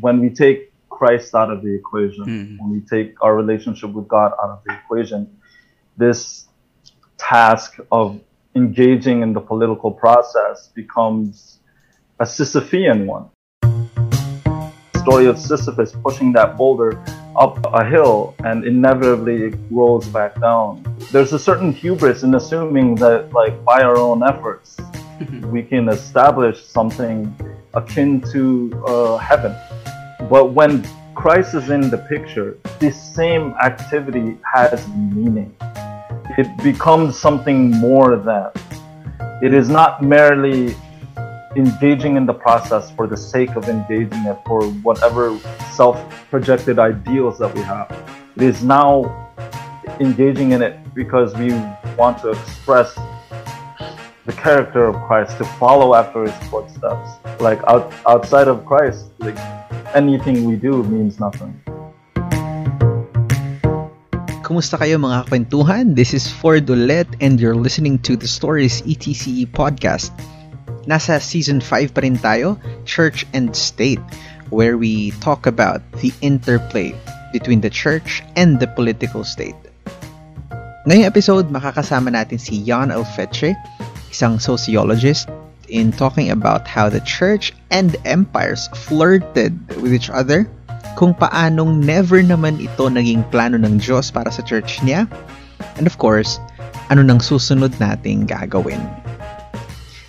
when we take Christ out of the equation, Mm. when we take our relationship with God out of the equation, this task of engaging in the political process becomes a Sisyphean one. The story of Sisyphus pushing that boulder up a hill and inevitably it rolls back down. There's a certain hubris in assuming that, like, by our own efforts, we can establish something akin to uh, heaven. But when Christ is in the picture, this same activity has meaning. It becomes something more than. It is not merely engaging in the process for the sake of engaging it for whatever self projected ideals that we have. It is now engaging in it because we want to express the character of Christ, to follow after his footsteps. Like out, outside of Christ, like anything we do means nothing. Kumusta kayo mga kwentuhan? This is Ford ulit and you're listening to the Stories ETCE podcast. Nasa season 5 pa rin tayo, Church and State, where we talk about the interplay between the church and the political state. Ngayong episode, makakasama natin si Jan Alfeche, isang sociologist, in talking about how the church and empires flirted with each other kung paanong never naman ito naging plano ng Diyos para sa church niya. And of course, ano nang susunod nating gagawin.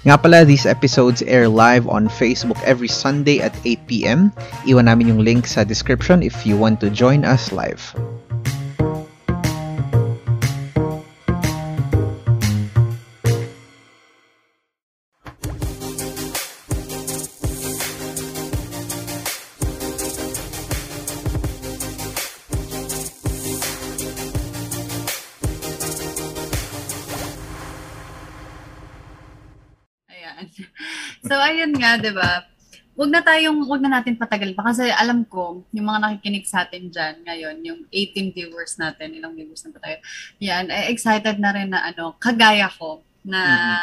Nga pala, these episodes air live on Facebook every Sunday at 8pm. Iwan namin yung link sa description if you want to join us live. Ayun nga, di ba? Huwag na tayong, huwag na natin patagal pa kasi alam ko, yung mga nakikinig sa atin dyan ngayon, yung 18 viewers natin, ilang viewers na ba tayo? Yan, eh, excited na rin na ano, kagaya ko, na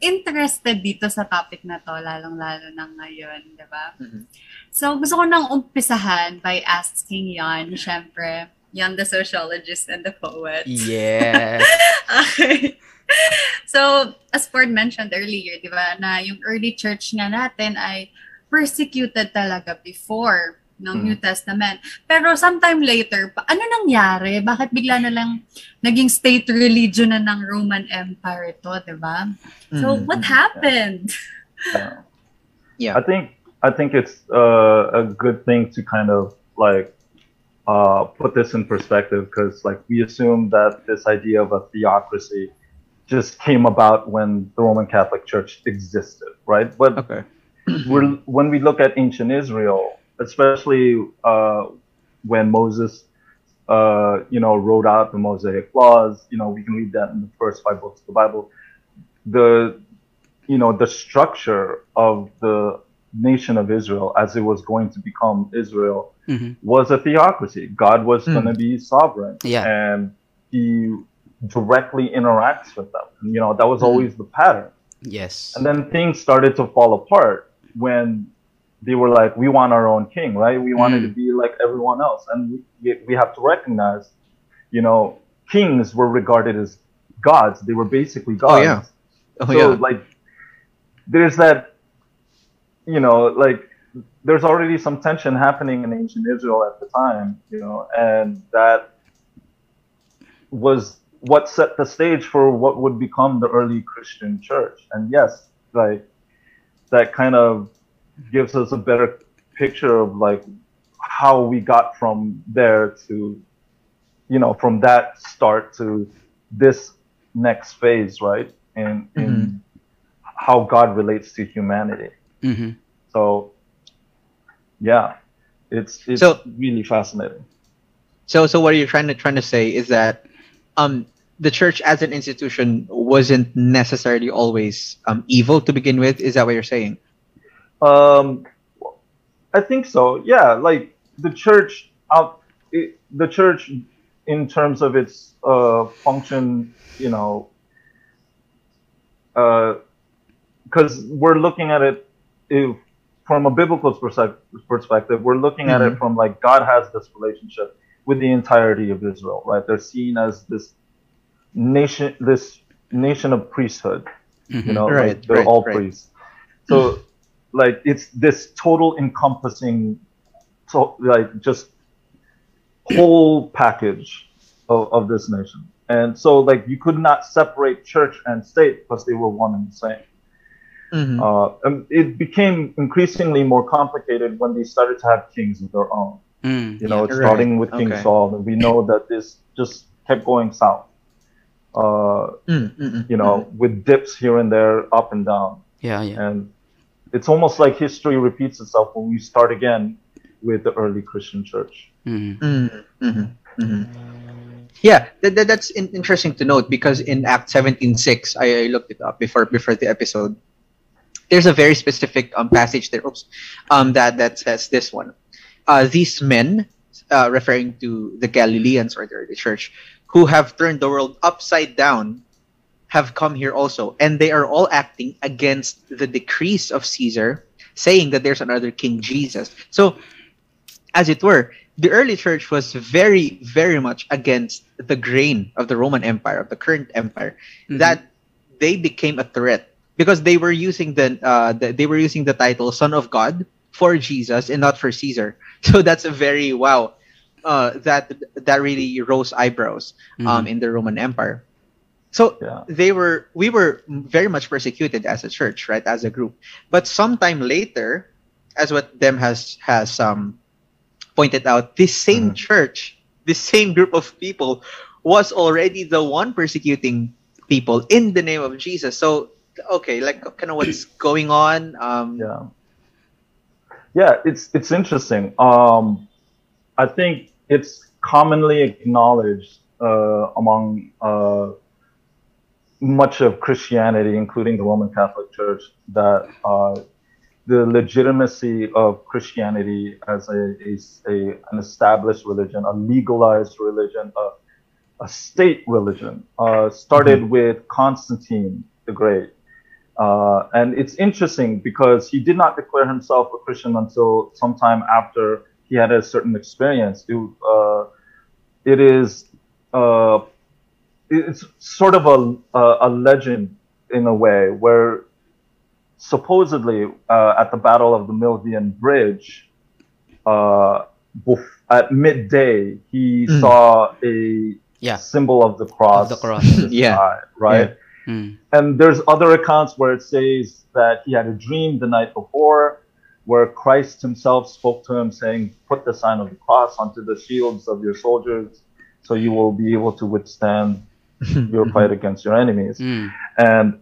interested dito sa topic na to, lalong-lalo na ngayon, di ba? Mhm. So, gusto ko nang umpisahan by asking Yan, syempre, Yan the sociologist and the poet. Yes. Okay. So, as Ford mentioned earlier, di ba, na yung early church nga natin ay persecuted talaga before ng Mm. New Testament. Pero sometime later, pa, ano nangyari? Bakit bigla na lang naging state religion na ng Roman Empire ito, di ba? So, Mm. what happened? Uh, Yeah. I think I think it's uh, a good thing to kind of like uh, put this in perspective because like we assume that this idea of a theocracy just came about when the Roman Catholic Church existed, right? But Okay. we're, when we look at ancient Israel, especially uh, when Moses, uh, you know, wrote out the Mosaic laws, you know, we can read that in the first five books of the Bible. The, you know, the structure of the nation of Israel as it was going to become Israel Mhm. was a theocracy. God was Hmm. going to be sovereign, Yeah. and He directly interacts with them. You know, that was Mhm. always the pattern. Yes. And then things started to fall apart when they were like, we want our own king, right? We wanted to Mm. be like everyone else. And we, we, have to recognize, you know, kings were regarded as gods. They were basically gods. Oh, yeah. Oh, so, yeah. like, there's that, you know, like, there's already some tension happening in ancient Israel at the time, you know, and that was what set the stage for what would become the early Christian church. And yes, like that kind of gives us a better picture of like how we got from there to you know from that start to this next phase, right? In in how God relates to humanity. Mhm. So yeah, it's it's So- really fascinating. So, so what are you're trying to trying to say is that um, the church as an institution wasn't necessarily always um, evil to begin with. Is that what you're saying? Um, I think so. Yeah, like the church out, it, the church in terms of its uh, function, you know, because we're looking at it if, from a biblical perspective, we're looking mm-hmm. at it mm-hmm. from like God has this relationship with the entirety of Israel, right? They're seen as this nation, this nation of priesthood. Mm-hmm. You know, right, like they're right, all right. priests. So, like, it's this total encompassing, so like just whole package of, of this nation. And so, like, you could not separate church and state because they were one and the same. Mm-hmm. Uh, and it became increasingly more complicated when they started to have kings of their own. Mm, you know, yeah, starting with King okay. Saul, and we know that this just kept going south. Uh, mm, mm, you know, mm. with dips here and there, up and down. Yeah, yeah. And it's almost like history repeats itself when we start again with the early Christian church. Mm-hmm. Mm-hmm. mm-hmm. mm-hmm. Yeah, that, that, that's in, interesting to note because in Act 17.6, I, I looked it up before before the episode. There's a very specific um, passage there oops, um, that, that says this one. Uh, these men, uh, referring to the Galileans or the early church, who have turned the world upside down, have come here also. And they are all acting against the decrees of Caesar, saying that there's another King Jesus. So, as it were, the early church was very, very much against the grain of the Roman Empire, of the current empire, mm-hmm. that they became a threat because they were using the, uh, the, they were using the title Son of God for Jesus and not for Caesar. So that's a very wow. Uh, that that really rose eyebrows um, mm-hmm. in the Roman Empire. So yeah. they were we were very much persecuted as a church, right, as a group. But sometime later, as what them has has um pointed out, this same mm. church, this same group of people was already the one persecuting people in the name of Jesus. So, okay, like kind of what's going on? Um, yeah, yeah, it's it's interesting. Um, I think it's commonly acknowledged uh, among uh, much of Christianity, including the Roman Catholic Church, that uh, the legitimacy of Christianity as a, a, a, an established religion, a legalized religion, a, a state religion, uh, started mm-hmm. with Constantine the Great. Uh, and it's interesting because he did not declare himself a Christian until sometime after he had a certain experience. It, uh, it is uh, it's sort of a, a, a legend in a way where supposedly uh, at the Battle of the Milvian Bridge, uh, at midday, he mm. saw a yeah. symbol of the cross. Of the cross. yeah. Sky, right? Yeah. Mm. And there's other accounts where it says that he had a dream the night before where Christ himself spoke to him saying, put the sign of the cross onto the shields of your soldiers so you will be able to withstand your fight against your enemies. Mm. And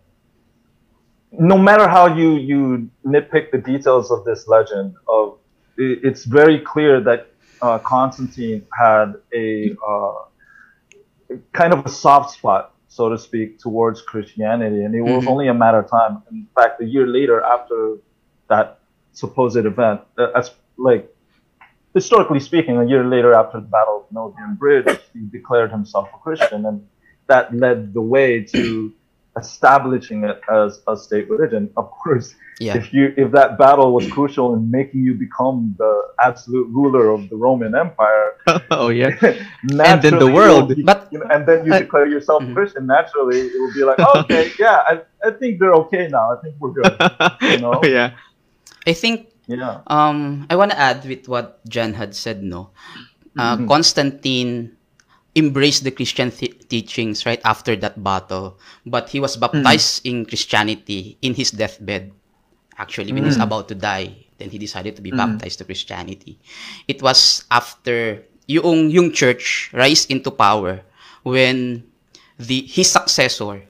no matter how you you nitpick the details of this legend, of it, it's very clear that uh, Constantine had a uh, kind of a soft spot, so to speak, towards Christianity, and it was mm-hmm. only a matter of time. In fact, a year later, after that supposed event, uh, as like historically speaking, a year later after the Battle of Milvian Bridge, he declared himself a Christian, and that led the way to establishing it as a state religion. Of course, yeah. if you if that battle was crucial in making you become the absolute ruler of the Roman Empire, oh yeah, and then the world, be, but you know, and then you uh, declare yourself mm-hmm. Christian, naturally it will be like, oh, okay, yeah, I, I think they're okay now. I think we're good. You know? oh, yeah, I think. Yeah. Um, I want to add with what Jan had said. No, uh, mm-hmm. Constantine embraced the Christian th- teachings right after that battle. But he was baptized mm. in Christianity in his deathbed. Actually, when mm. he's about to die, then he decided to be mm. baptized to Christianity. It was after yung yung church rise into power when the his successor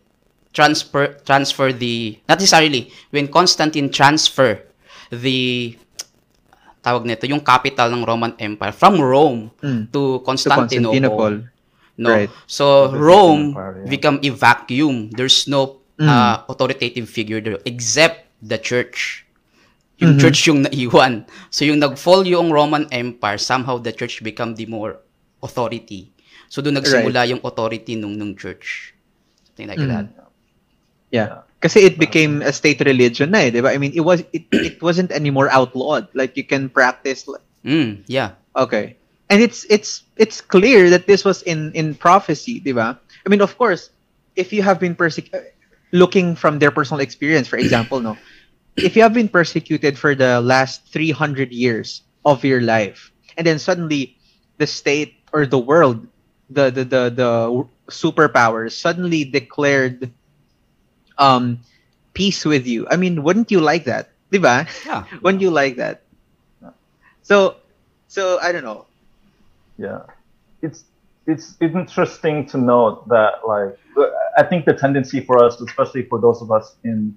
transfer transfer the not necessarily when Constantine transfer the tawag nito yung capital ng Roman Empire from Rome mm. to Constantinople. To Constantinople. No. Right. So Rome Empire, yeah. become a vacuum. There's no mm. uh, authoritative figure there except the church. Yung mm-hmm. church yung naiwan. So yung nag-fall yung Roman Empire, somehow the church become the more authority. So doon nagsimula right. yung authority nung nung church. Something like mm. that. Yeah. Kasi it became a state religion na eh, di ba? I mean, it was it, it wasn't anymore outlawed. Like you can practice Mm, yeah. Okay. And it's it's it's clear that this was in in prophecy, di ba? I mean, of course, if you have been persecuted looking from their personal experience, for example, no. If you have been persecuted for the last 300 years of your life and then suddenly the state or the world, the the the, the superpowers suddenly declared um peace with you. I mean, wouldn't you like that? Di ba? Yeah. Wouldn't you like that? So, so I don't know. Yeah, it's it's interesting to note that like I think the tendency for us, especially for those of us in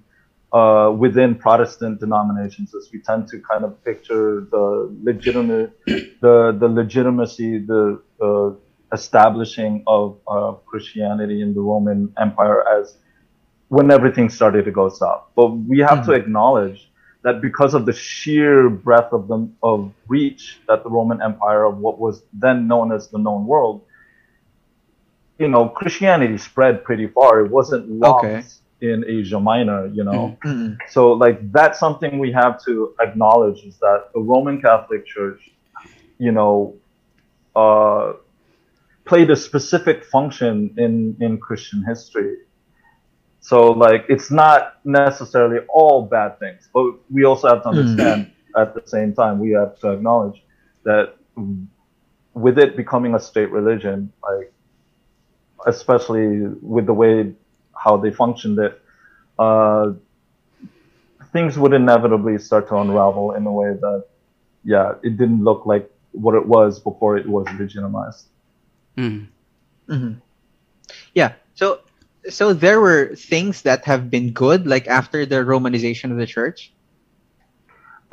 uh, within Protestant denominations, is we tend to kind of picture the legitimate the the legitimacy, the the establishing of uh, Christianity in the Roman Empire as when everything started to go south. But we have to hmm. acknowledge that because of the sheer breadth of the of reach that the Roman Empire of what was then known as the known world, you know, Christianity spread pretty far. It wasn't locked Okay. in Asia Minor, you know. Mm-mm. So like that's something we have to acknowledge is that the Roman Catholic Church, you know, uh, played a specific function in in Christian history. So like it's not necessarily all bad things, but we also have to understand at the same time we have to acknowledge that with it becoming a state religion, like especially with the way how they functioned it, uh, things would inevitably start to unravel in a way that, yeah, it didn't look like what it was before it was legitimized. Mm. Mhm. Yeah. So so there were things that have been good like after the romanization of the church.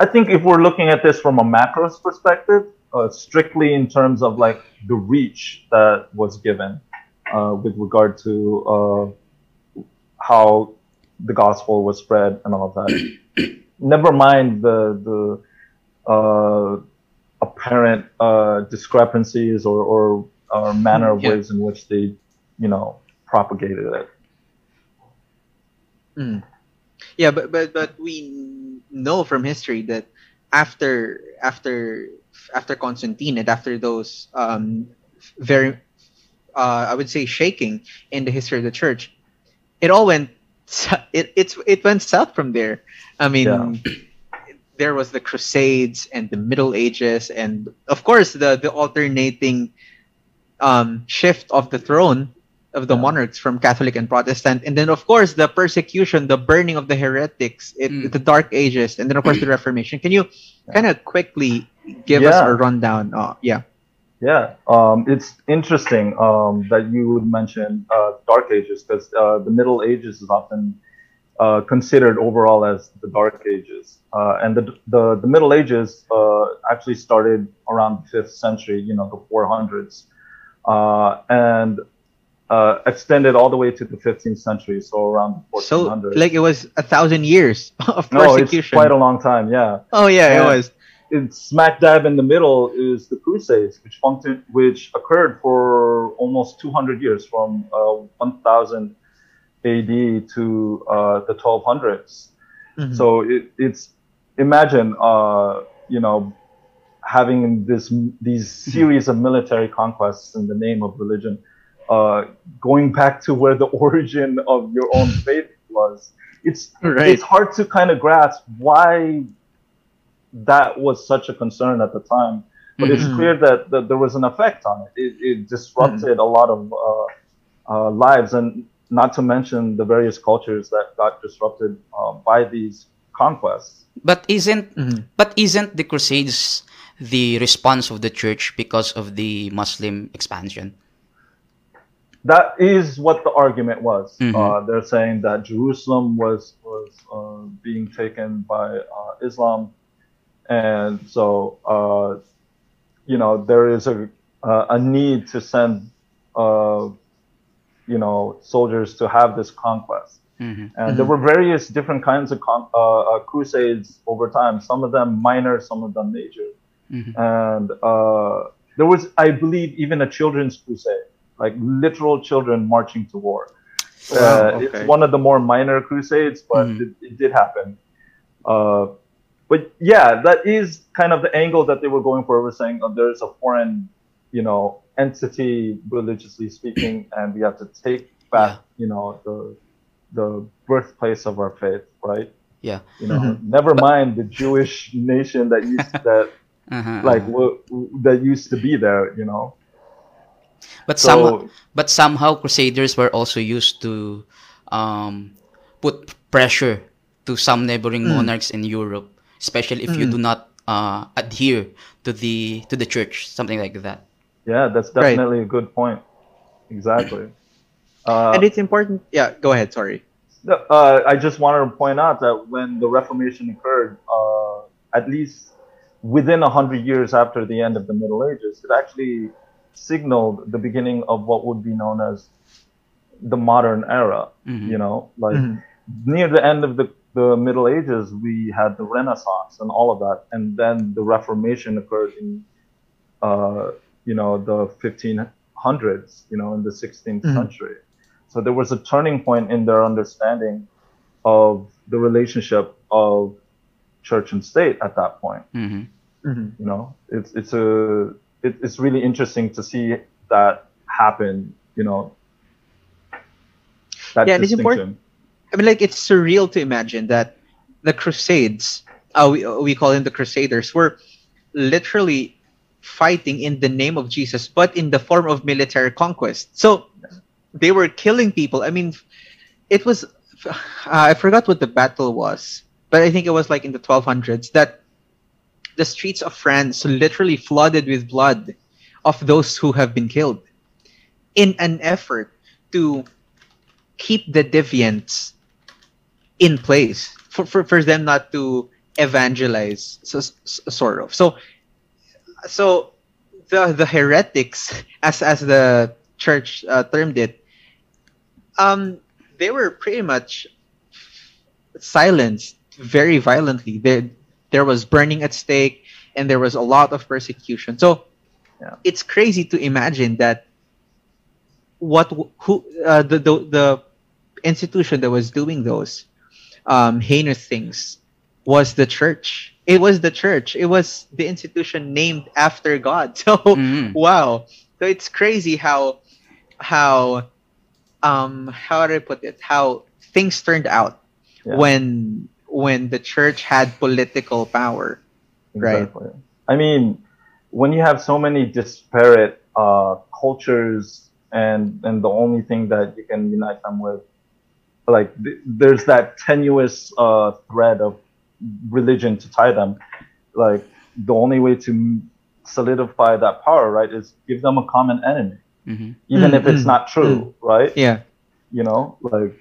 I think if we're looking at this from a macros perspective, uh, strictly in terms of like the reach that was given uh, with regard to uh, how the gospel was spread and all of that. Never mind the the uh, apparent uh, discrepancies or, or, or manner of Yeah. ways in which they, you know, propagated it. Mm. Yeah, but but but we know from history that after after after Constantine and after those um very uh I would say shaking in the history of the church, it all went it it's it went south from there. I mean Yeah. there was the crusades and the middle ages and of course the the alternating um shift of the throne of the Yeah. monarchs from Catholic and Protestant, and then of course the persecution, the burning of the heretics, it, Mm. the Dark Ages, and then of course the Reformation. Can you kind of quickly give us a rundown? Uh, yeah. Yeah, um, it's interesting um, that you would mention uh, Dark Ages because uh, the Middle Ages is often uh, considered overall as the Dark Ages, uh, and the, the the Middle Ages uh, actually started around the fifth century, you know, the 400s, uh, and uh, extended all the way to the 15th century, so around the So like it was a thousand years of persecution. no, it's quite a long time. Yeah oh yeah, it was. it's smack dab in the middle is the Crusades, which functioned, which occurred for almost 200 years, from uh, 1000 AD to uh, the 1200s. Mhm. So it, it's imagine, uh, you know, having this these series of military conquests in the name of religion, uh, going back to where the origin of your own faith was. It's Right. it's hard to kind of grasp why that was such a concern at the time. But it's Mhm. clear that, that there was an effect on it. It, it disrupted a lot of uh, uh, lives, and not to mention the various cultures that got disrupted uh, by these conquests. But isn't Mhm. but isn't the Crusades the response of the church because of the Muslim expansion? That is what the argument was. Mhm. Uh, they're saying that Jerusalem was was uh, being taken by uh, Islam, and so uh, you know there is a uh, a need to send uh, you know soldiers to have this conquest. Mhm. And there were various different kinds of con- uh, uh, crusades over time. Some of them minor, some of them major. Mhm. And uh, there was, I believe, even a children's crusade, like literal children marching to war. Uh, Wow, It's one of the more minor crusades, but Mhm. it, it did happen. Uh, but yeah, that is kind of the angle that they were going for. We're saying oh, there's a foreign, you know, entity, religiously speaking, and we have to take back, you know, the the birthplace of our faith, right? Yeah. You know, Mhm. never mind the Jewish nation that used that Uh-huh, like uh-huh. w- that used to be there. You know, but somehow so but somehow crusaders were also used to um, put pressure to some neighboring Mm. monarchs in Europe, especially if you Mm. do not uh, adhere to the to the church, something like that. yeah, that's Right. definitely a good point. Exactly. Uh, and it's important. Yeah, go ahead. Sorry. Uh, I just wanted to point out that when the Reformation occurred, uh, at least within a hundred years after the end of the Middle Ages, it actually signaled the beginning of what would be known as the modern era. Mhm. You know, like Mhm. near the end of the, the Middle Ages, we had the Renaissance and all of that, and then the Reformation occurred in, uh, you know, the 1500s. You know, in the 16th Mhm. century. So there was a turning point in their understanding of the relationship of church and state at that point. Mhm. Mhm. You know, it's it's a it, it's really interesting to see that happen. You know, that Yeah, and it's important- I mean, like it's surreal to imagine that the Crusades, uh, we we call them the Crusaders, were literally fighting in the name of Jesus, but in the form of military conquest. So they were killing people. I mean, it was uh, I forgot what the battle was, but I think it was like in the 1200s that the streets of France literally flooded with blood of those who have been killed in an effort to keep the deviants in place for, for, for them not to evangelize so, s- sort of so so the the heretics as as the church uh, termed it um they were pretty much silenced very violently. There there was burning at stake and there was a lot of persecution so Yeah. it's crazy to imagine that what who uh, the, the the institution that was doing those um, heinous things was the church. It was the church. It was the institution named after God. So Mhm. wow. So it's crazy how how um how do I put it? How things turned out Yeah. when when the church had political power. Right. Exactly. I mean, when you have so many disparate uh, cultures and and the only thing that you can unite them with, like th- there's that tenuous uh, thread of religion to tie them. Like the only way to m- solidify that power, right, is give them a common enemy, Mhm. even Mm, if it's mm, not true, right? Yeah. you know like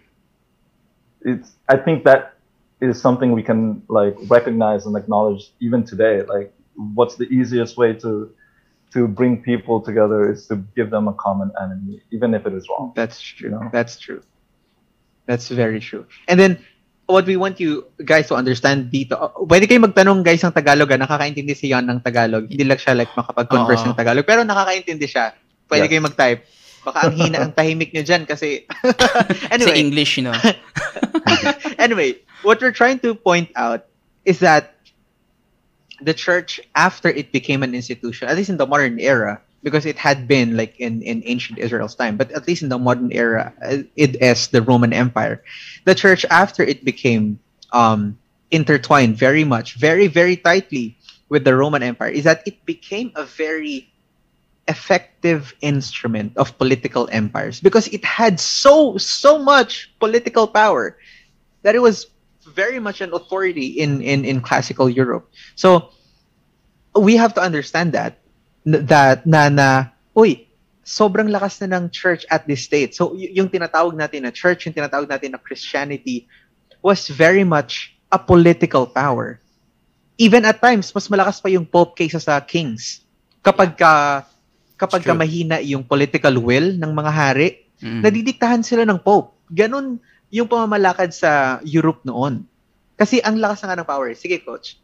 it's i think that is something we can like recognize and acknowledge even today like what's the easiest way to to bring people together is to give them a common enemy even if it is wrong That's true. You know? That's true. That's very true. And then, what we want you guys to understand dito, pwede kayo magtanong guys ng Tagalog, ah, nakakaintindi si Yon ng Tagalog. Hindi lang siya like makapag-converse Oo. ng Tagalog, pero nakakaintindi siya. Pwede Yes. kayo mag-type. Baka ang hina ang tahimik nyo dyan kasi... Sa anyway, English, you know. anyway, what we're trying to point out is that the church, after it became an institution, at least in the modern era, because it had been like in, in ancient Israel's time, but at least in the modern era, uh, it is the Roman Empire. The church, after it became um, intertwined very much, very, very tightly with the Roman Empire, is that it became a very effective instrument of political empires because it had so so much political power that it was very much an authority in in in classical Europe. So we have to understand that that na na uy sobrang lakas na ng church at this state. So y- yung tinatawag natin na church, yung tinatawag natin na Christianity was very much a political power. Even at times mas malakas pa yung pope kaysa sa kings. Kapag ka kapag ka mahina yung political will ng mga hari, Mhm. nadidiktahan sila ng Pope. Ganon yung pamamalakad sa Europe noon. Kasi ang lakas nga ng power. Sige, coach.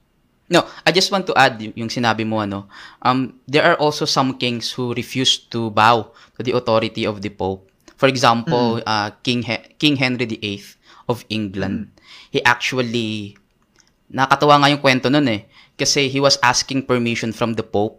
No, I just want to add y- yung sinabi mo ano. Um there are also some kings who refused to bow to the authority of the pope. For example, uh, King He- King Henry VIII of England, he actually nakatawa nga yung kwento nun eh kasi he was asking permission from the Pope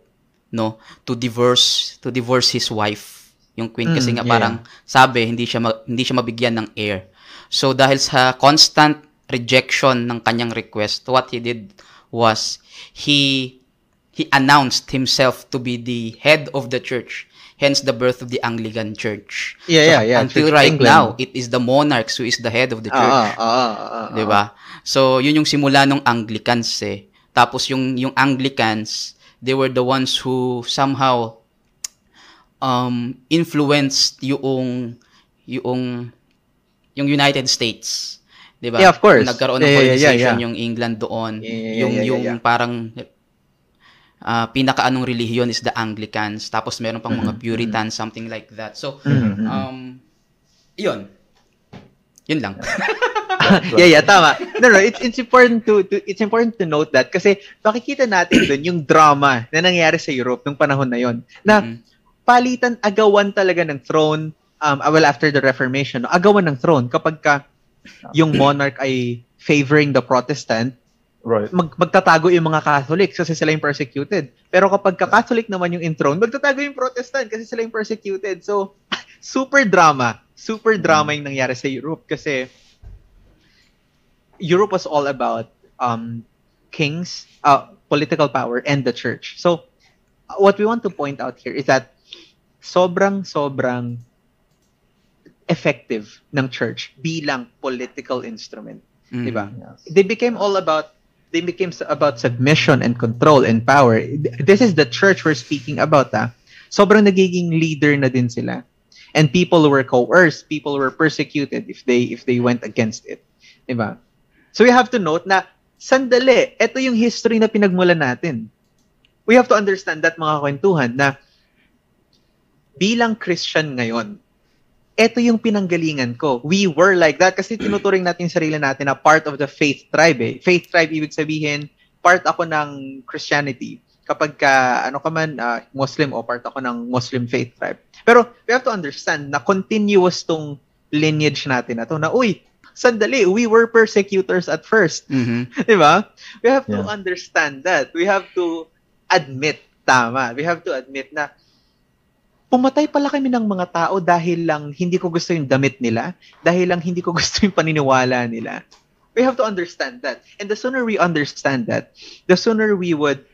no to divorce to divorce his wife yung queen kasi Mm, nga yeah, parang sabi hindi siya ma- hindi siya mabigyan ng heir so dahil sa constant rejection ng kanyang request what he did was he he announced himself to be the head of the church hence the birth of the Anglican Church Yeah, So, yeah, yeah. until Church right England. now it is the monarchs who is the head of the church Ah, ah, ah, ah, ah. 'di ba? So, yun yung simula ng Anglicans eh. Tapos yung yung Anglicans, they were the ones who somehow um influenced yung yung yung United States. 'Di ba? Yeah, of course. Nagkaroon ng Yeah, yeah, yeah, yeah. yung England doon. Yeah, yeah, yeah, yung yeah, yeah, yung yeah. parang ah pinakaanong relihiyon is the Anglicans. Tapos meron pang Mm-hmm. mga Puritans, something like that. So, Mhm. um, yun. Yun lang. yeah, yeah, tama. No, no, it's it's important to, to it's important to note that kasi makikita natin doon yung drama na nangyari sa Europe nung panahon na yon. Na Mhm. palitan agawan talaga ng throne um ah, well after the Reformation, agawan ng throne kapag ka yung monarch ay favoring the Protestant, Right. mag, magtatago yung mga Catholic kasi sila yung persecuted. Pero kapag ka-Catholic naman yung enthroned, magtatago yung Protestant kasi sila yung persecuted. So, super drama. Super drama yung nangyari sa Europe kasi Europe was all about um, kings, uh, political power, and the church. So, what we want to point out here is that sobrang, sobrang effective ng church bilang political instrument. Mhm. Di ba? Yes. they became all about they became about submission and control and power. This is the church we're speaking about, ah. Sobrang nagiging leader na din sila. And people were coerced, people were persecuted if they if they went against it. 'Di ba? So we have to note na sandali, ito yung history na pinagmulan natin. We have to understand that mga kwentuhan na bilang Christian ngayon, ito yung pinanggalingan ko. We were like that kasi tinuturing natin sarili natin na part of the faith tribe eh. Faith tribe, ibig sabihin, part ako ng Christianity. Kapag ka, ano ka man, ah, Muslim o part ako ng Muslim faith tribe. Pero we have to understand na continuous tong lineage natin na to na, uy, sandali, we were persecutors at first. Mhm. Di ba? We have to Yeah. understand that. We have to admit, tama. We have to admit na pumatay pala kami ng mga tao dahil lang hindi ko gusto yung damit nila, dahil lang hindi ko gusto yung paniniwala nila. We have to understand that. And the sooner we understand that, the sooner we would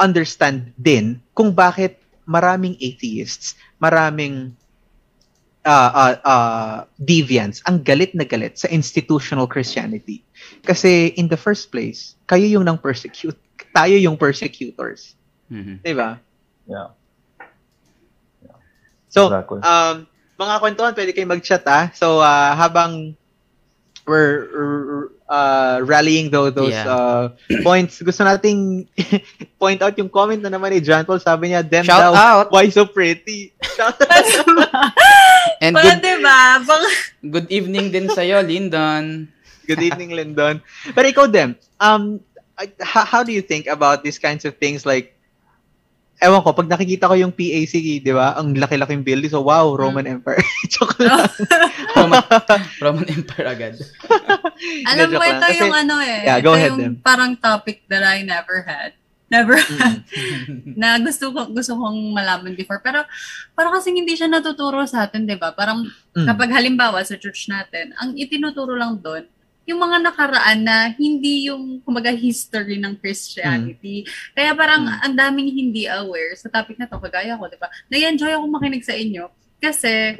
understand din kung bakit maraming atheists, maraming uh, uh, uh, deviants, ang galit na galit sa institutional Christianity. Kasi in the first place, kayo yung nang persecute, tayo yung persecutors. Mhm. Di ba? Yeah. So, Exactly. um, mga kwentuhan, pwede kayo mag-chat ah. So, uh, habang we're uh, rallying those, those Yeah. uh, points, gusto nating point out yung comment na naman ni John Paul. Sabi niya, them Shout daw, out! why so pretty? Shout out! And good, Pwede ba? Bang, good evening din sa'yo, Lyndon. Good evening, Lyndon. Pero ikaw, Dem, um, I- how, how do you think about these kinds of things like, ewan ko, pag nakikita ko yung PAC, di ba, ang laki-laking building, so wow, Roman Empire. Joke lang. Roman, Roman Empire agad. alam mo, ito Kasi- yung ano eh. Yeah, go ito ahead, yung Dem. parang topic that I never had. Never Mm. had. na gusto ko gusto kong malaman before pero parang kasi hindi siya natuturo sa atin 'di ba parang Mm. kapag halimbawa sa church natin ang itinuturo lang doon yung mga nakaraan na hindi yung kumbaga history ng Christianity. Kaya parang Mm. ang daming hindi aware sa topic na to kagaya ko, 'di ba? Na-enjoy ako makinig sa inyo kasi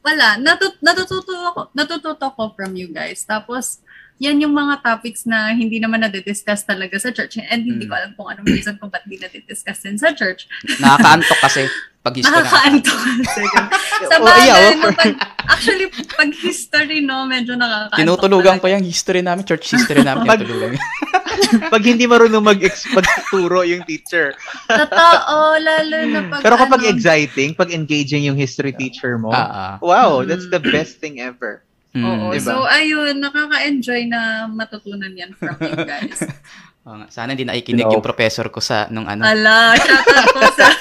wala, natut natututo ako, natututo ako from you guys. Tapos yan yung mga topics na hindi naman na-discuss talaga sa church and hindi ko Mm. alam kung anong reason kung ba't hindi na-discuss din sa church. Nakakaantok kasi pag history. Nakakaanto kasi. sa Oh, bagay, yeah, no, of pag, actually, pag history, no, medyo nakakaanto. Tinutulugan pa yung history namin, church history namin. Pag- tinutulugan. pag hindi marunong mag magturo yung teacher. Totoo, lalo na pag Pero kapag ano, exciting, pag engaging yung history teacher mo, Ah, ah. wow, Mm. that's the best thing ever. Mm. Oo, Diba? so ayun, nakaka-enjoy na matutunan yan from you guys. Oo. Sana hindi nakikinig You know, yung professor ko sa nung ano. Ala, shoutout po sa...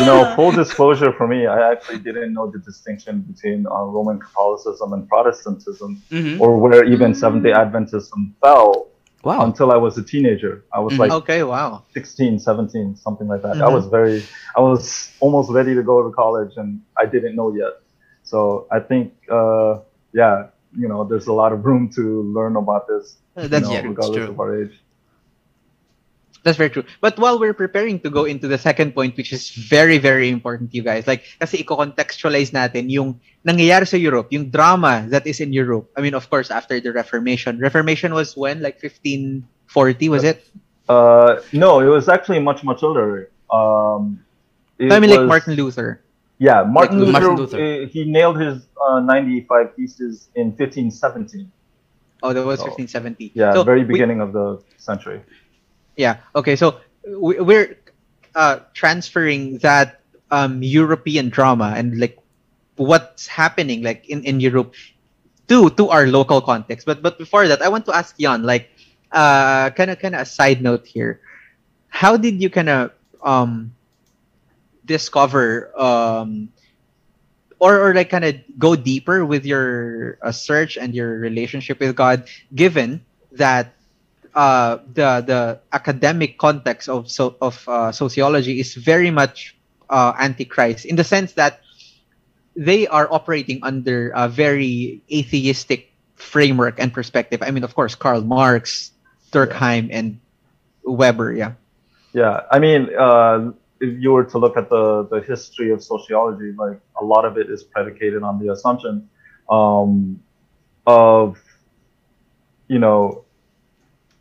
you know, full disclosure for me, I actually didn't know the distinction between uh, Roman Catholicism and Protestantism, Mhm. or where even Seventh Day Adventism fell Wow. until I was a teenager. I was Mhm. like Okay, wow. 16, 17, something like that. I Mhm. was very, I was almost ready to go to college, and I didn't know yet. So I think, uh, yeah, you know, there's a lot of room to learn about this. Uh, you That's know, yeah, regardless true. of our age. That's very true. But while we're preparing to go into the second point, which is very, very important to you guys, like, kasi i-contextualize natin yung nangyayari sa Europe, yung drama that is in Europe. I mean, of course, after the Reformation. Reformation was when? Like 1540, was it? Uh, no, it was actually much, much older. Um, it I mean, like was- Martin Luther. Yeah, Martin, Like Luther, Martin Luther. uh, he nailed his uh, 95 theses in 1517. Oh, that was Oh. 1570. Yeah, So very we- beginning of the century. Yeah. Okay. So we- we're uh, transferring that um, European drama and like what's happening like in, in Europe to to our local context. But but before that, I want to ask Jan like uh kind of kind of a side note here. How did you kind of um discover um or or like kind of go deeper with your uh, search and your relationship with God given that uh, the the academic context of so of uh, sociology is very much uh, antichrist in the sense that they are operating under a very atheistic framework and perspective. I mean, of course, Karl Marx, Durkheim, and Weber. Yeah. Yeah, I mean, uh, if you were to look at the, the history of sociology, like a lot of it is predicated on the assumption um, of, you know,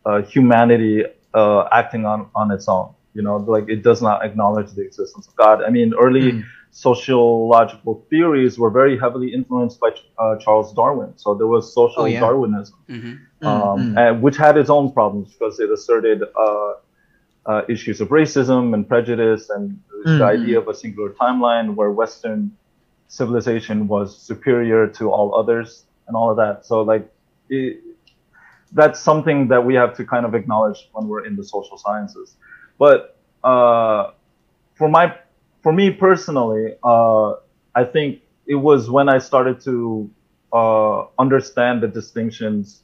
uh, humanity uh, acting on, on its own. You know, like it does not acknowledge the existence of God. I mean, early Mm. sociological theories were very heavily influenced by uh, Charles Darwin. So there was social Oh, yeah. Darwinism Mhm. um, Mm, and which had its own problems because it asserted uh, issues of racism and prejudice and the Mm. idea of a singular timeline where Western civilization was superior to all others and all of that. So like it, that's something that we have to kind of acknowledge when we're in the social sciences. But uh, for my for me personally, uh, I think it was when I started to uh, understand the distinctions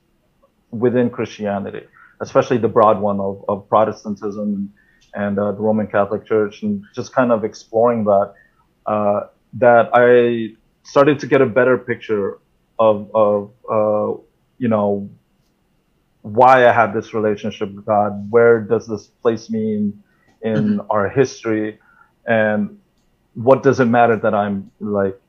within Christianity, especially the broad one of, of Protestantism and uh, the Roman Catholic Church, and just kind of exploring that, uh, that I started to get a better picture of, of uh, you know, why I have this relationship with God. Where does this place me in, in our history? And what does it matter that I'm like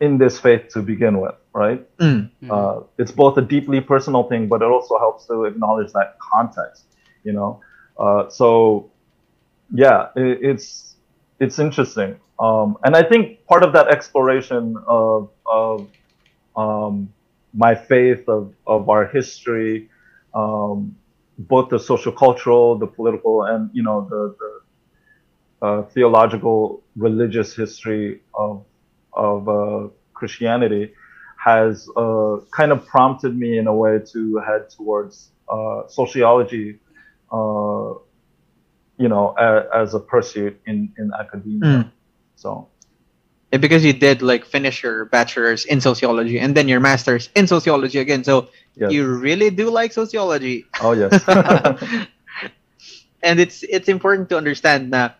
in this faith to begin with, right? Mm. Mhm. Uh, it's both a deeply personal thing, but it also helps to acknowledge that context, you know. Uh, so, yeah, it, it's it's interesting, um, and I think part of that exploration of of um, my faith, of of our history, um, both the social cultural, the political, and you know the the uh, theological, religious history of of uh, Christianity has uh, kind of prompted me in a way to head towards uh, sociology, uh, you know, a, as a pursuit in in academia. Mm. So Yeah, because you did like finish your bachelor's in sociology and then your master's in sociology again. So yes. you really do like sociology. oh yes, and it's it's important to understand na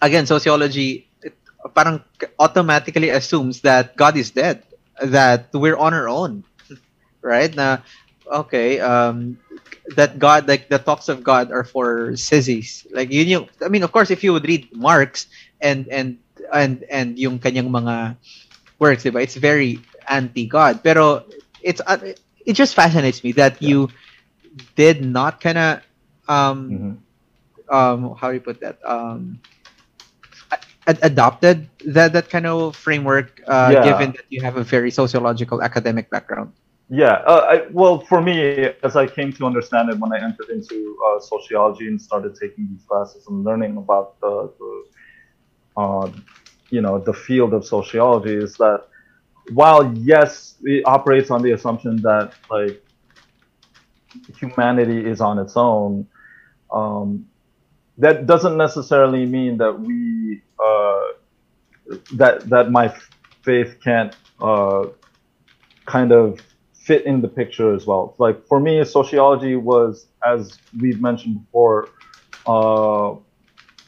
again sociology it parang automatically assumes that God is dead that we're on our own right? Now, okay um that God like the talks of God are for sissies like you yung I mean of course if you would read Marx and and and and yung kanyang mga works diba? It's very anti-God. Pero it's uh, it just fascinates me that Yeah. you did not kind of um Mhm. um how do you put that? Um a- adopted that that kind of framework uh, Yeah. given that you have a very sociological academic background Yeah, uh, I, well, for me, as I came to understand it when I entered into uh, sociology and started taking these classes and learning about the, the uh, you know, the field of sociology, is that while yes, it operates on the assumption that like humanity is on its own, um, that doesn't necessarily mean that we uh, that that my faith can't uh, kind of fit in the picture as well. Like for me, sociology was, as we've mentioned before, uh,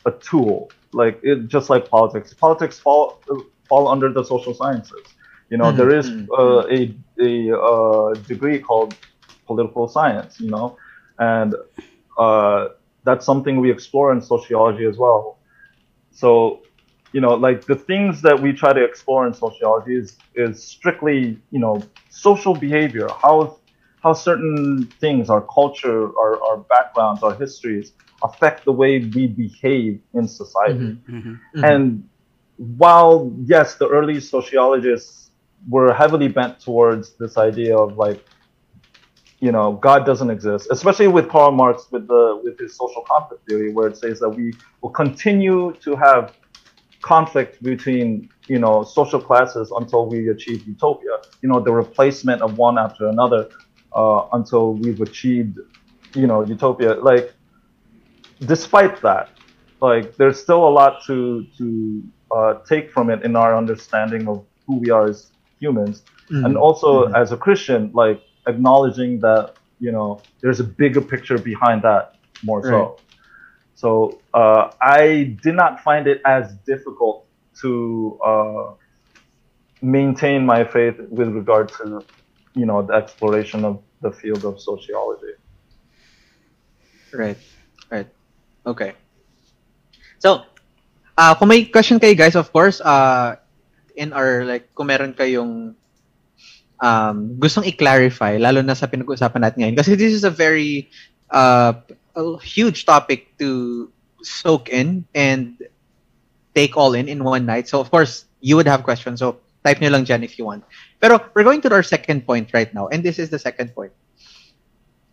a tool. Like it, just like politics. Politics fall fall under the social sciences. You know, there is Mhm. uh, a a uh, degree called political science. You know, and uh, that's something we explore in sociology as well. So, you know, like the things that we try to explore in sociology is is strictly, you know, social behavior, how how certain things, our culture, our, our backgrounds, our histories affect the way we behave in society. Mhm. Mhm. Mhm. And while yes, the early sociologists were heavily bent towards this idea of like, you know, God doesn't exist, especially with Karl Marx with the with his social conflict theory, where it says that we will continue to have conflict between you know social classes until we achieve utopia. You know, the replacement of one after another uh, until we've achieved you know utopia. Like, despite that, like there's still a lot to to uh, take from it in our understanding of who we are as humans Mhm. and also Mhm. as a christian like acknowledging that you know there's a bigger picture behind that more so so uh, i did not find it as difficult to uh, maintain my faith with regard to you know the exploration of the field of sociology Right. Right. Okay. So, uh, kung may question kayo guys, of course, uh, in our, like, kung meron kayong um, gustong i-clarify, lalo na sa pinag-uusapan natin ngayon. Kasi this is a very uh, a huge topic to soak in and take all in in one night. So, of course, you would have questions. So, type nyo lang dyan if you want. Pero, we're going to our second point right now. And this is the second point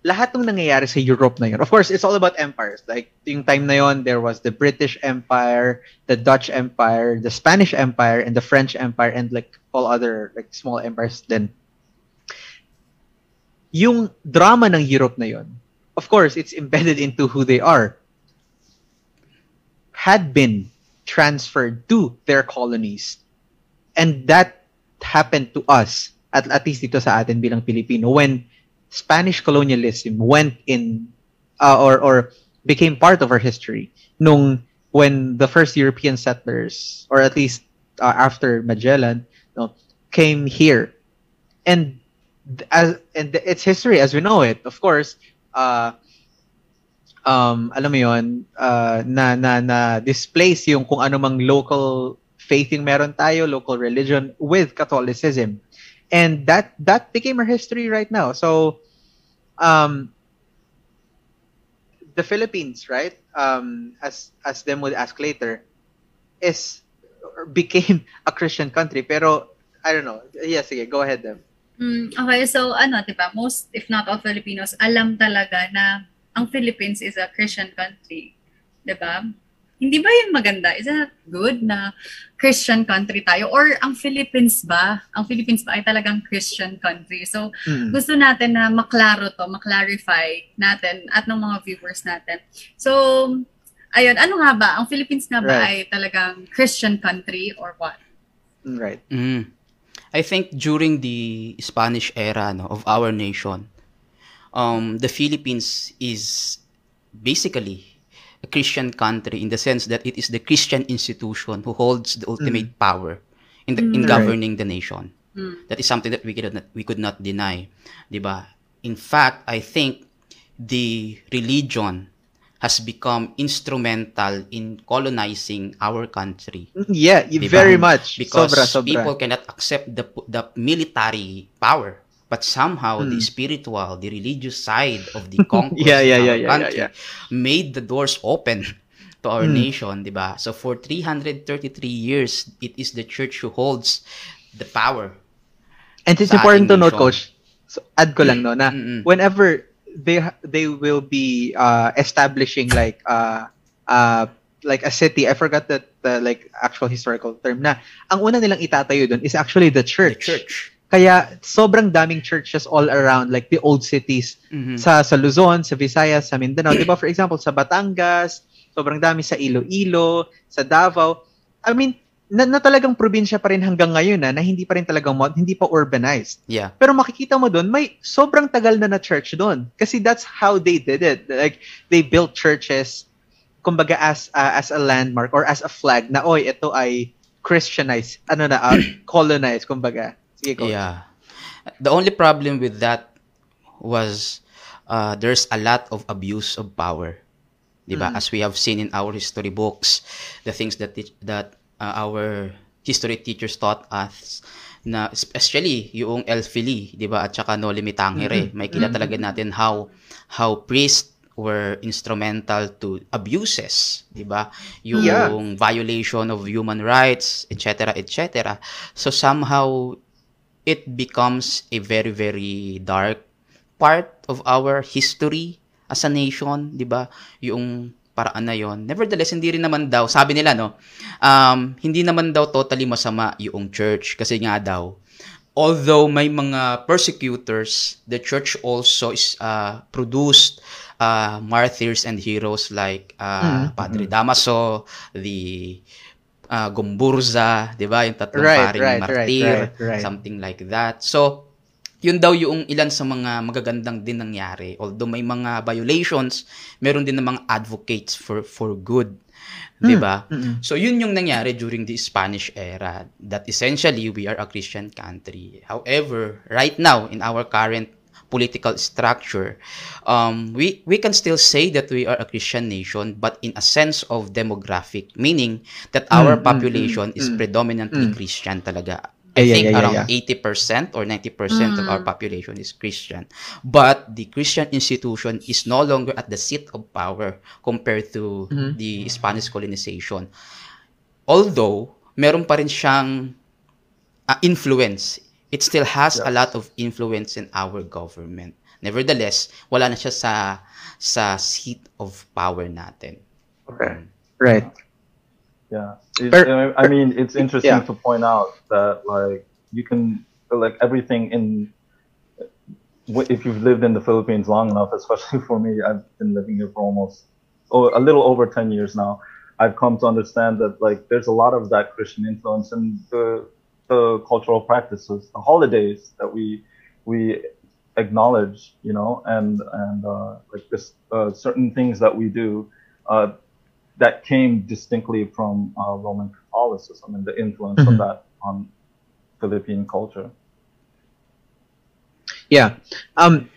lahat ng nangyayari sa Europe na yun. Of course, it's all about empires. Like, yung time na yun, there was the British Empire, the Dutch Empire, the Spanish Empire, and the French Empire, and like all other like small empires then. Yung drama ng Europe na yun, of course, it's embedded into who they are. Had been transferred to their colonies. And that happened to us, at, at least dito sa atin bilang Pilipino, when Spanish colonialism went in uh, or or became part of our history nung when the first European settlers or at least uh, after Magellan no, came here. And as and its history as we know it of course uh um alam mo yon uh, na na na displace yung kung ano mang local faith yung meron tayo local religion with Catholicism. And that that became our history right now. So um the philippines right um as as them would ask later is became a christian country pero i don't know yeah sige go ahead them Mm, okay, so ano, 'di ba? Most if not all Filipinos alam talaga na ang Philippines is a Christian country, 'di ba? Hindi ba 'yun maganda? Is that good na Christian country tayo or ang Philippines ba? Ang Philippines ba ay talagang Christian country? So, Mm. gusto natin na maklaro to, maklarify natin at ng mga viewers natin. So, ayun, ano nga ba? Ang Philippines nga ba Right. ay talagang Christian country or what? Mm, right Mm. I think during the Spanish era no, of our nation, um, the Philippines is basically a Christian country in the sense that it is the Christian institution who holds the ultimate power in the, in Mm. Right. governing the nation. Mm. That is something that we could not, we could not deny, 'di ba? In fact, I think the religion has become instrumental in colonizing our country Mm, yeah Diba? very much because sobra sobra people cannot accept the the military power but somehow the Hmm. spiritual the religious side of the conquest Yeah, yeah, yeah, our yeah, country yeah, made the doors open to our Hmm. nation diba so for 333 years it is the church who holds the power And it's important to note. Coach, so add ko lang no, na Mm-mm. whenever they they will be uh, establishing like uh, uh, like a city, I forgot that the like actual historical term na ang una nilang itatayo doon is actually the the church. church Kaya sobrang daming churches all around like the old cities Mhm. sa sa Luzon, sa Visayas, sa Mindanao. 'Di ba for example sa Batangas, sobrang dami sa Iloilo, sa Davao. I mean, na, na talagang probinsya pa rin hanggang ngayon na, na hindi pa rin talagang mod, hindi pa urbanized. Yeah. Pero makikita mo doon, may sobrang tagal na na church doon. Kasi that's how they did it. Like, they built churches, kumbaga as, uh, as a landmark or as a flag na, oy, ito ay Christianized, ano na, uh, colonized, kumbaga. Sige, go. Yeah. The only problem with that was uh, there's a lot of abuse of power. Diba? Mm. As we have seen in our history books, the things that that uh, our history teachers taught us na especially yung El Fili, 'di ba? At saka No Limitangere. May kila talaga natin how how priests were instrumental to abuses, 'di ba? Yung Yeah. violation of human rights, etc., etc. So somehow it becomes a very very dark part of our history as a nation, 'di ba? Yung paraan na 'yon. Nevertheless, hindi rin naman daw, sabi nila no, um, hindi naman daw totally masama yung church kasi nga daw although may mga persecutors, the church also is uh, produced uh, martyrs and heroes like uh, Mhm. Padre Damaso, the uh, Gomburza, 'di ba? Yung tatlong Right, paring right, right, martir, right, right. something like that. So, yun daw yung ilan sa mga magagandang din nangyari. Although may mga violations, meron din namang advocates for for good. 'Di ba? So yun yung nangyari during the Spanish era that essentially we are a Christian country. However, right now in our current political structure, um, we we can still say that we are a Christian nation, but in a sense of demographic, meaning that our Mm, mm, population mm, is mm, predominantly mm. Christian talaga. Yeah, I yeah, think yeah, yeah, around yeah. 80% or 90% of Mm. our population is Christian. But the Christian institution is no longer at the seat of power compared to Mhm. the Spanish colonization. Although, meron pa rin siyang uh, influence. It still has a Yes. lot of influence in our government. Nevertheless, wala na siya sa sa seat of power natin. Okay. Right. Yeah. It, I mean, it's interesting yeah. to point out that like you can like everything in if you've lived in the Philippines long enough, especially for me, I've been living here for almost oh, a little over 10 years now. I've come to understand that like there's a lot of that Christian influence in the the cultural practices, the holidays that we we acknowledge, you know, and and uh, like this uh, certain things that we do uh, that came distinctly from uh, Roman Catholicism and the influence Mhm. of that on Philippine culture. Yeah. Um,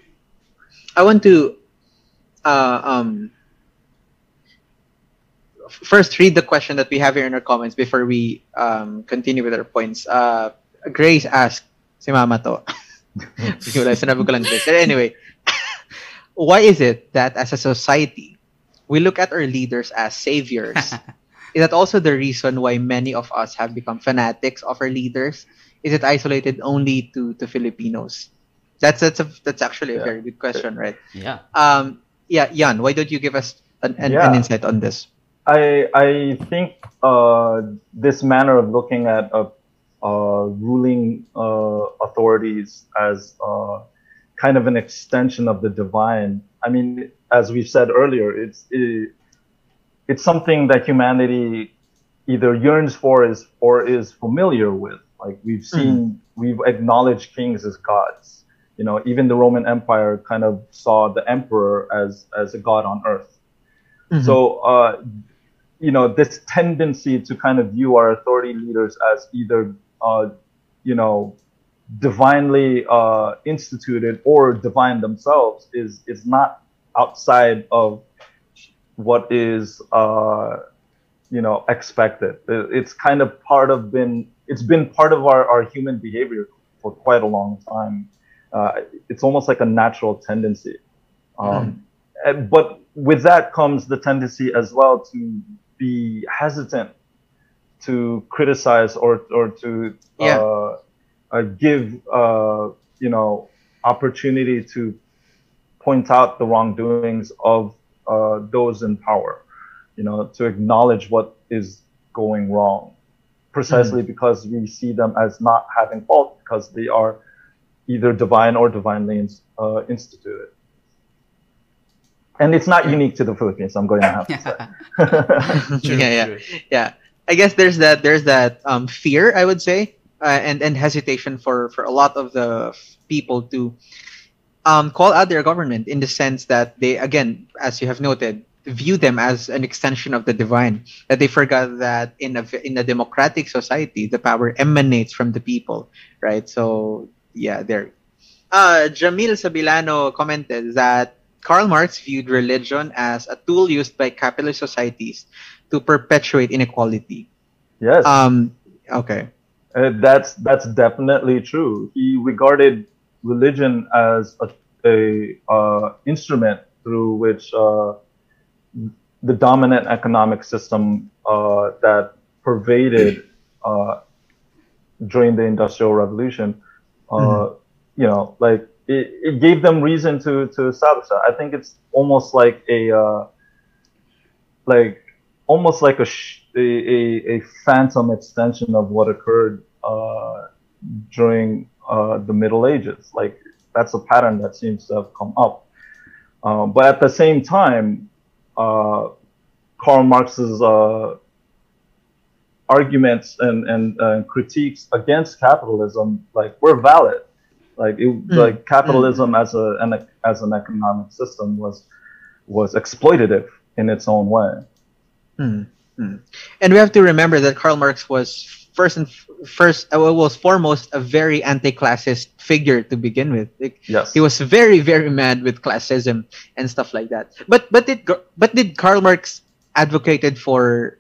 I want to uh, um, first read the question that we have here in our comments before we um, continue with our points. Uh, Grace asked, si Mama to. Sige, wala, sinabi ko lang But anyway, why is it that as a society, we look at our leaders as saviors? is that also the reason why many of us have become fanatics of our leaders? Is it isolated only to, to Filipinos? That's that's a, that's actually a Yeah. very good question, right? Yeah. Um, yeah, Jan, why don't you give us an, an, Yeah. an insight on this? I I think uh, this manner of looking at uh, uh, ruling uh, authorities as uh, kind of an extension of the divine. I mean, as we've said earlier, it's it, it's something that humanity either yearns for is or is familiar with. Like we've seen, we've acknowledged kings as gods. You know, even the Roman Empire kind of saw the emperor as as a god on earth. So, uh, you know, this tendency to kind of view our authority leaders as either, uh, you know, divinely uh, instituted or divine themselves is is not outside of what is, uh, you know, expected. It- It's kind of part of been it's been part of our, our human behavior for quite a long time. Uh, it's almost like a natural tendency. Um, and- but with that comes the tendency as well to be hesitant to criticize or or to Yeah. Uh, give uh, you know opportunity to point out the wrongdoings of uh, those in power. You know, to acknowledge what is going wrong, precisely because we see them as not having fault because they are either divine or divinely ins- uh, instituted. and it's not unique to the Philippines. I'm going to have to say. True, yeah, yeah, true. yeah. I guess there's that there's that um, fear I would say uh, and and hesitation for for a lot of the people to um, call out their government in the sense that they again as you have noted view them as an extension of the divine that they forgot that in a in a democratic society the power emanates from the people right? So yeah there. Uh Jamil Sabilano commented that Karl Marx viewed religion as a tool used by capitalist societies to perpetuate inequality. Yes, um okay Uh, that's that's definitely true. He regarded religion as a, a uh, instrument through which uh, the dominant economic system uh, that pervaded uh, during the Industrial Revolution, uh, you know, like it, it gave them reason to to that. I think it's almost like a uh, like almost like a, sh- a, a, a phantom extension of what occurred uh, during uh, the Middle Ages. Like that's a pattern that seems to have come up. Um, but at the same time, uh, Karl Marx's uh, arguments and, and uh, critiques against capitalism like were valid. Like it, like capitalism as a an, as an economic system was was exploitative in its own way. Hmm, hmm. And we have to remember that Karl Marx was first and f- first, uh, was foremost a very anti-classist figure to begin with. Like, Yes. he was very, very mad with classism and stuff like that. But but did but did Karl Marx advocated for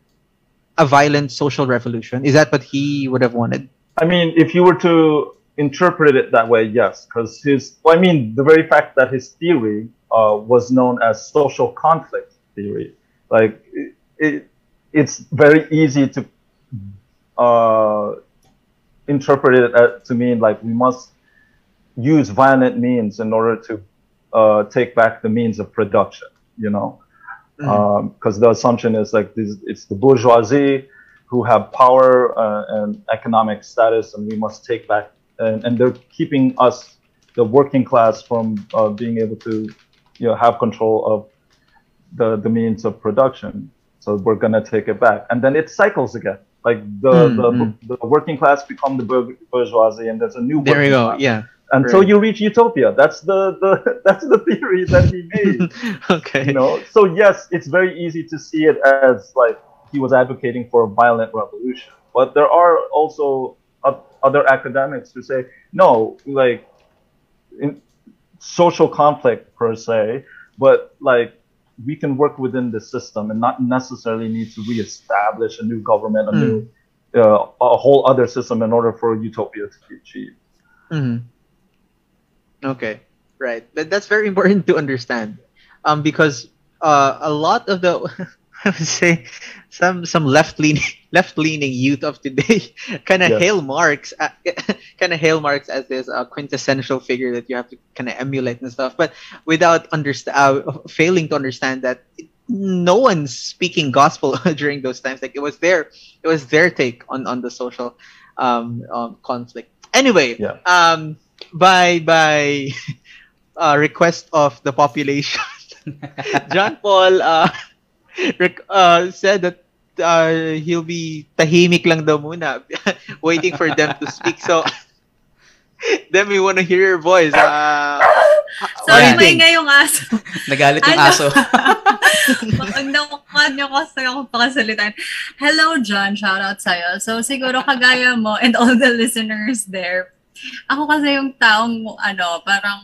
a violent social revolution? Is that what he would have wanted? I mean, if you were to interpret it that way, yes, because his, well, I mean, the very fact that his theory uh, was known as social conflict theory, like it, it it's very easy to uh, interpret it uh, to mean like we must use violent means in order to uh, take back the means of production, you know, because the assumption is like this, it's the bourgeoisie who have power uh, and economic status, and we must take back, and, and they're keeping us, the working class, from uh, being able to, you know, have control of the the means of production. So we're gonna take it back, and then it cycles again. Like the Mm, the, the working class become the bourgeoisie, and there's a new There we working go. class Yeah. until Right. you reach utopia. That's the, the that's the theory that he made. okay. you know, so yes, it's very easy to see it as like he was advocating for a violent revolution. But there are also other academics who say no, like in social conflict per se, but like we can work within the system and not necessarily need to reestablish a new government, a new uh, a whole other system in order for utopia to be achieved. hmm Okay, right. That, that's very important to understand, um, because uh, a lot of the I would say some some left leaning left leaning youth of today kind of Yes. hail Marx uh, kind of hail Marx as this uh, quintessential figure that you have to kind of emulate and stuff, but without understand uh, failing to understand that. No one's speaking gospel during those times. Like it was their, it was their take on on the social um, um, conflict. Anyway, Yeah. um, by by uh, request of the population, John Paul uh, rec- uh, said that uh, he'll be tahimik lang daw muna, waiting for them to speak. So, then we want to hear your voice. Uh, Sorry, may think? ngayong aso. Nagalit yung Ano? aso. Pag nakuha niyo kasi ako pakasalitan. Hello, John. Shout out sa'yo. So, siguro kagaya mo and all the listeners there. Ako kasi yung taong, ano, parang,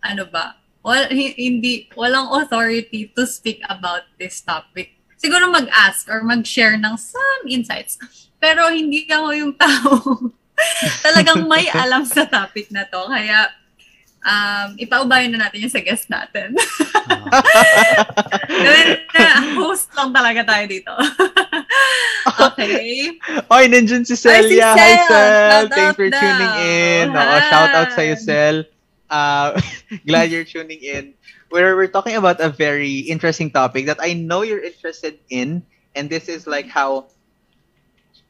ano ba, wal, hi- hindi, walang authority to speak about this topic. Siguro mag-ask or mag-share ng some insights. Pero hindi ako yung tao talagang may alam sa topic na to. Kaya, um, ipaubayan na natin yung sa guest natin. Na, host lang talaga tayo dito. okay. Oy, nandyan si Ay, si Celia. Hi, Cel. Cel. Shout Thanks for tuning in. Oo, shout out sa'yo, Cel. Uh, glad you're tuning in. We're, we're talking about a very interesting topic that I know you're interested in. And this is like how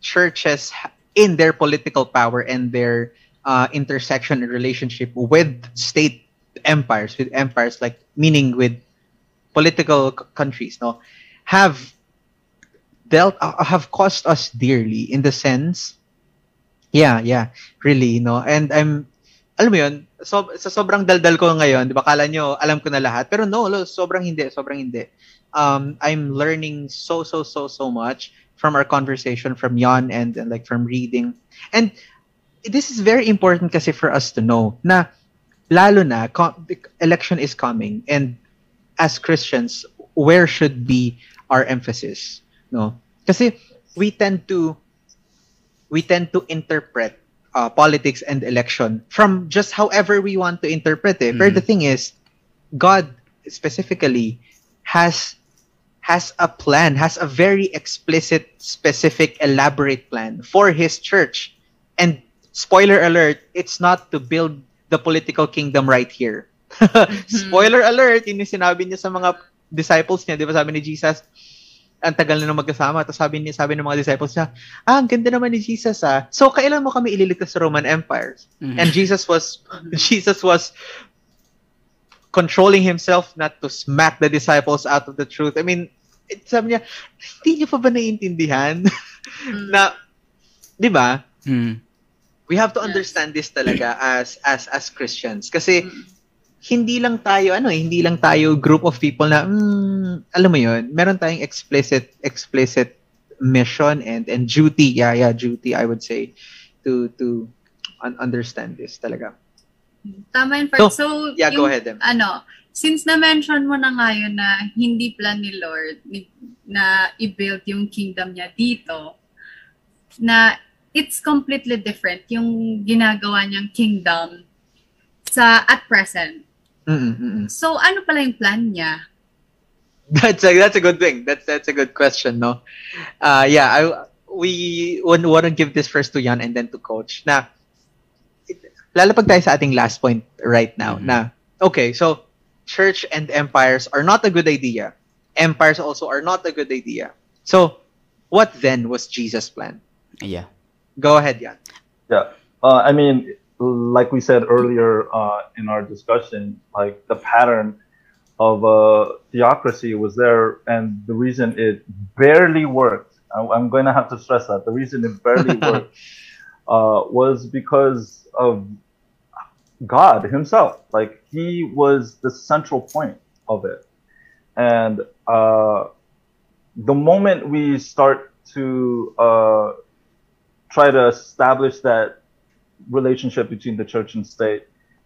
churches, in their political power and their uh, intersection and relationship with state empires, with empires like, meaning with political c- countries, no, have dealt uh, have cost us dearly in the sense yeah yeah really no and i'm alam mo yun so, sa sobrang daldal ko ngayon di ba kala nyo alam ko na lahat. Pero no lo, sobrang hindi sobrang hindi. Um i'm learning so so so so much from our conversation from Jan and, and like from reading. And this is very important kasi for us to know na lalo na co- election is coming and as Christians where should be our emphasis no? Kasi we tend to we tend to interpret uh, politics and election from just however we want to interpret it. But the thing is god specifically has has a plan has a very explicit specific elaborate plan for his church. And spoiler alert it's not to build the political kingdom right here. Spoiler alert yun yung sinabi niya sa mga disciples niya di ba sabi ni Jesus ang tagal na nung magkasama. Tapos sabi niya, sabi ng mga disciples niya, ah, ang ganda naman ni Jesus ah. So, kailan mo kami ililigtas sa Roman Empire? Mhm. And Jesus was, Jesus was controlling himself not to smack the disciples out of the truth. I mean, it, sabi niya, hindi niyo pa ba naiintindihan? na, di ba? Mm. We have to Yes. understand this talaga as as as Christians kasi hindi lang tayo ano eh, hindi lang tayo group of people na mm, alam mo 'yun, meron tayong explicit explicit mission and and duty. Yeah, yeah, duty I would say to to un- understand this talaga. Tama yun, Fred. So, So, yeah, go yung, ahead, Em. Ano, since na-mention mo na ngayon na hindi plan ni Lord ni- na i-build yung kingdom niya dito, na it's completely different yung ginagawa niyang kingdom sa at present. Mm-mm, mm-mm. So, ano pala yung plan niya? That's a that's a good thing. That's that's a good question, no? Uh yeah, I we want to give this first to Jan and then to coach. Na it- lalapag tayo sa ating last point right now Mhm. na okay, so church and empires are not a good idea. Empires also are not a good idea. So what then was Jesus' plan? Yeah. Go ahead, Jan. Yeah. Uh, I mean, like we said earlier uh, in our discussion, like the pattern of uh, theocracy was there, and the reason it barely worked, I- I'm going to have to stress that the reason it barely worked uh, was because of God Himself. Like He was the central point of it, and uh, the moment we start to uh, try to establish that relationship between the church and state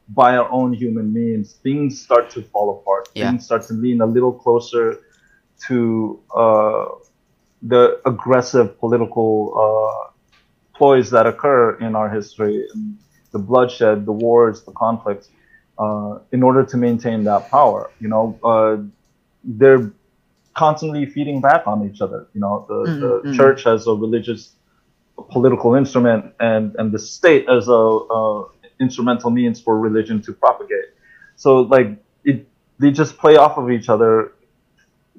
by our own human means, things start to fall apart. Yeah. Things start to lean a little closer to uh, the aggressive political uh, ploys that occur in our history, and the bloodshed, the wars, the conflicts, uh, in order to maintain that power. You know, uh, they're constantly feeding back on each other. You know, the, Mm, the church as a religious political instrument and, and the state as a, a instrumental means for religion to propagate. So like it, they just play off of each other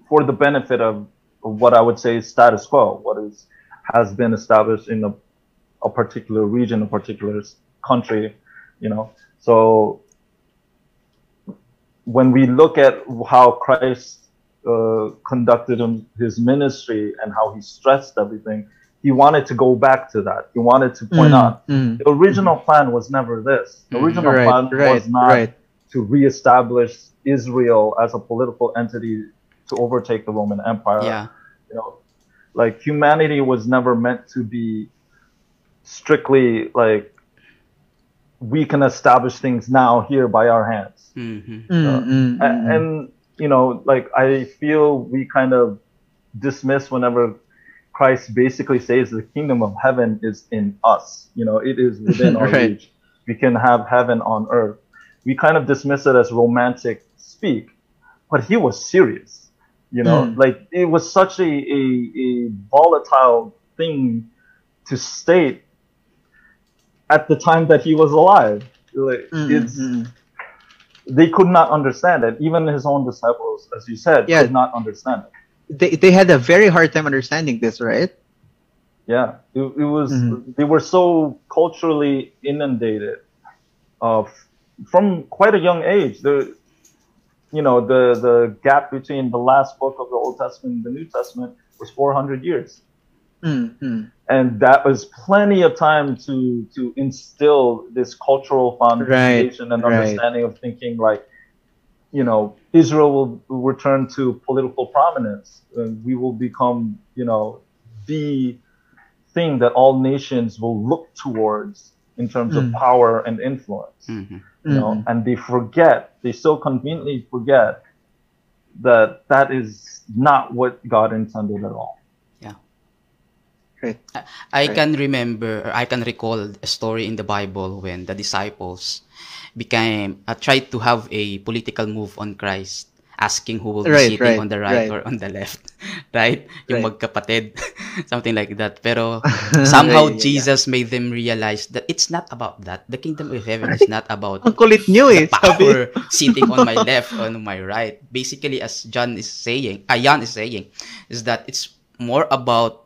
for the benefit of what I would say is status quo, what is has been established in a, a particular region, a particular country, you know. So when we look at how Christ uh, conducted his ministry and how he stressed everything, he wanted to go back to that. He wanted to point Mm, out mm. the original plan was never this. The original Right, plan right, was not right. to reestablish Israel as a political entity to overtake the Roman Empire. Yeah. You know, like humanity was never meant to be strictly like we can establish things now here by our hands. Mhm. Mm, mm, mm, A- and you know like i feel we kind of dismiss whenever christ basically says the kingdom of heaven is in us you know it is within our Right. reach we can have heaven on earth we kind of dismiss it as romantic speak but he was serious you know Mm. like it was such a, a, a volatile thing to state at the time that he was alive like, Mm, it's mm, mm. they could not understand it. Even his own disciples, as you said, Yeah. could not understand it. They they had a very hard time understanding this, right? Yeah, it, it was. Mhm. They were so culturally inundated, of from quite a young age. The you know, the the gap between the last book of the Old Testament and the New Testament was 400 years, Mm-hmm. and that was plenty of time to to instill this cultural foundation and right. understanding of thinking like, you know, Israel will, will return to political prominence. And we will become, you know, the thing that all nations will look towards in terms of Mm. power and influence. Mhm. You know, Mhm. and they forget, they so conveniently forget that that is not what God intended at all. Right. I Right. can remember, I can recall a story in the Bible when the disciples became uh, tried to have a political move on Christ, asking who will be Right, sitting on the right, or on the left, right? Yung magkapatid, something like that. Pero somehow Yeah, yeah, yeah. Jesus made them realize that it's not about that. The kingdom of heaven is not about Ang kulit nyo eh. the power sitting on my left on my right. Basically, as John is saying, uh, Jan is saying, is that it's more about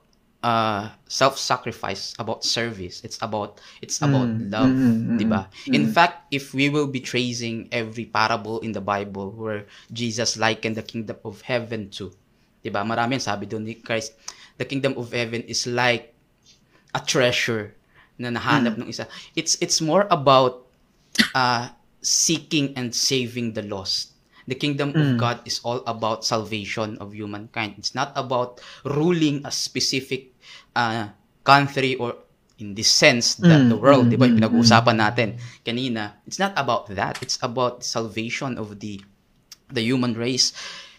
uh, self-sacrifice, about service. It's about it's about Mm, love, mm, mm, 'di ba? mm, In mm. fact, if we will be tracing every parable in the Bible where Jesus likened the kingdom of heaven to, 'di ba? Marami ang sabi doon ni Christ, the kingdom of heaven is like a treasure na nahanap ng isa. It's it's more about uh, seeking and saving the lost. The kingdom of Mm. God is all about salvation of humankind. It's not about ruling a specific uh, country or in this sense that Mm, the world, mm, di ba, yung mm, pinag-uusapan natin kanina. It's not about that. It's about salvation of the the human race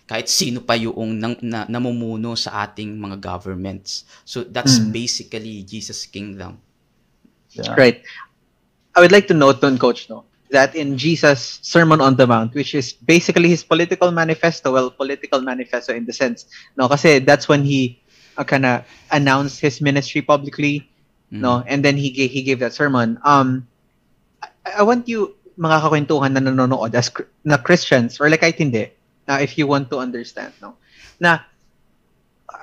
kahit sino pa yung nang, na, namumuno sa ating mga governments. So that's Mm. basically Jesus' kingdom. Yeah. Right. I would like to note on Coach, no, that in Jesus' Sermon on the Mount, which is basically his political manifesto, well, political manifesto in the sense, no, kasi that's when he uh, kind of announced his ministry publicly, Mm. no, and then he gave, he gave that sermon. Um, I, I want you, mga kakwentuhan na nanonood as na Christians, or like kahit hindi, uh, if you want to understand, no, na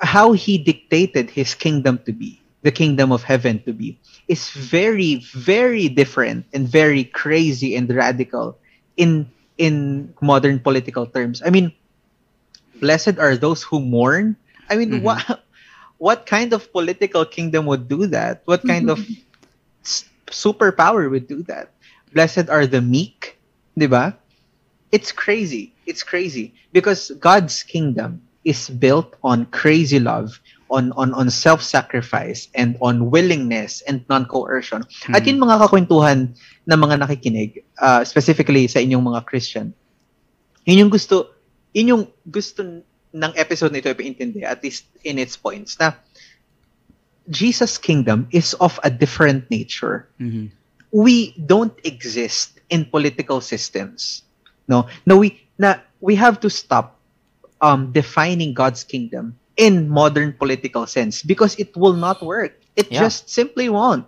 how he dictated his kingdom to be, the kingdom of heaven to be, is very, very different and very crazy and radical in in modern political terms. I mean, blessed are those who mourn. I mean, Mhm. what what kind of political kingdom would do that? What kind of s- superpower would do that? Blessed are the meek, diba? It's crazy. It's crazy because God's kingdom is built on crazy love, on on on self-sacrifice and on willingness and non-coercion. At Mhm. yun mga kakwentuhan na mga nakikinig, uh, specifically sa inyong mga Christian, yun yung gusto, yun yung gusto ng episode nito ipaintindi, at least in its points, na Jesus' kingdom is of a different nature. Mhm. We don't exist in political systems. No, no, we na we have to stop um, defining God's kingdom in modern political sense because it will not work. It Yeah. just simply won't.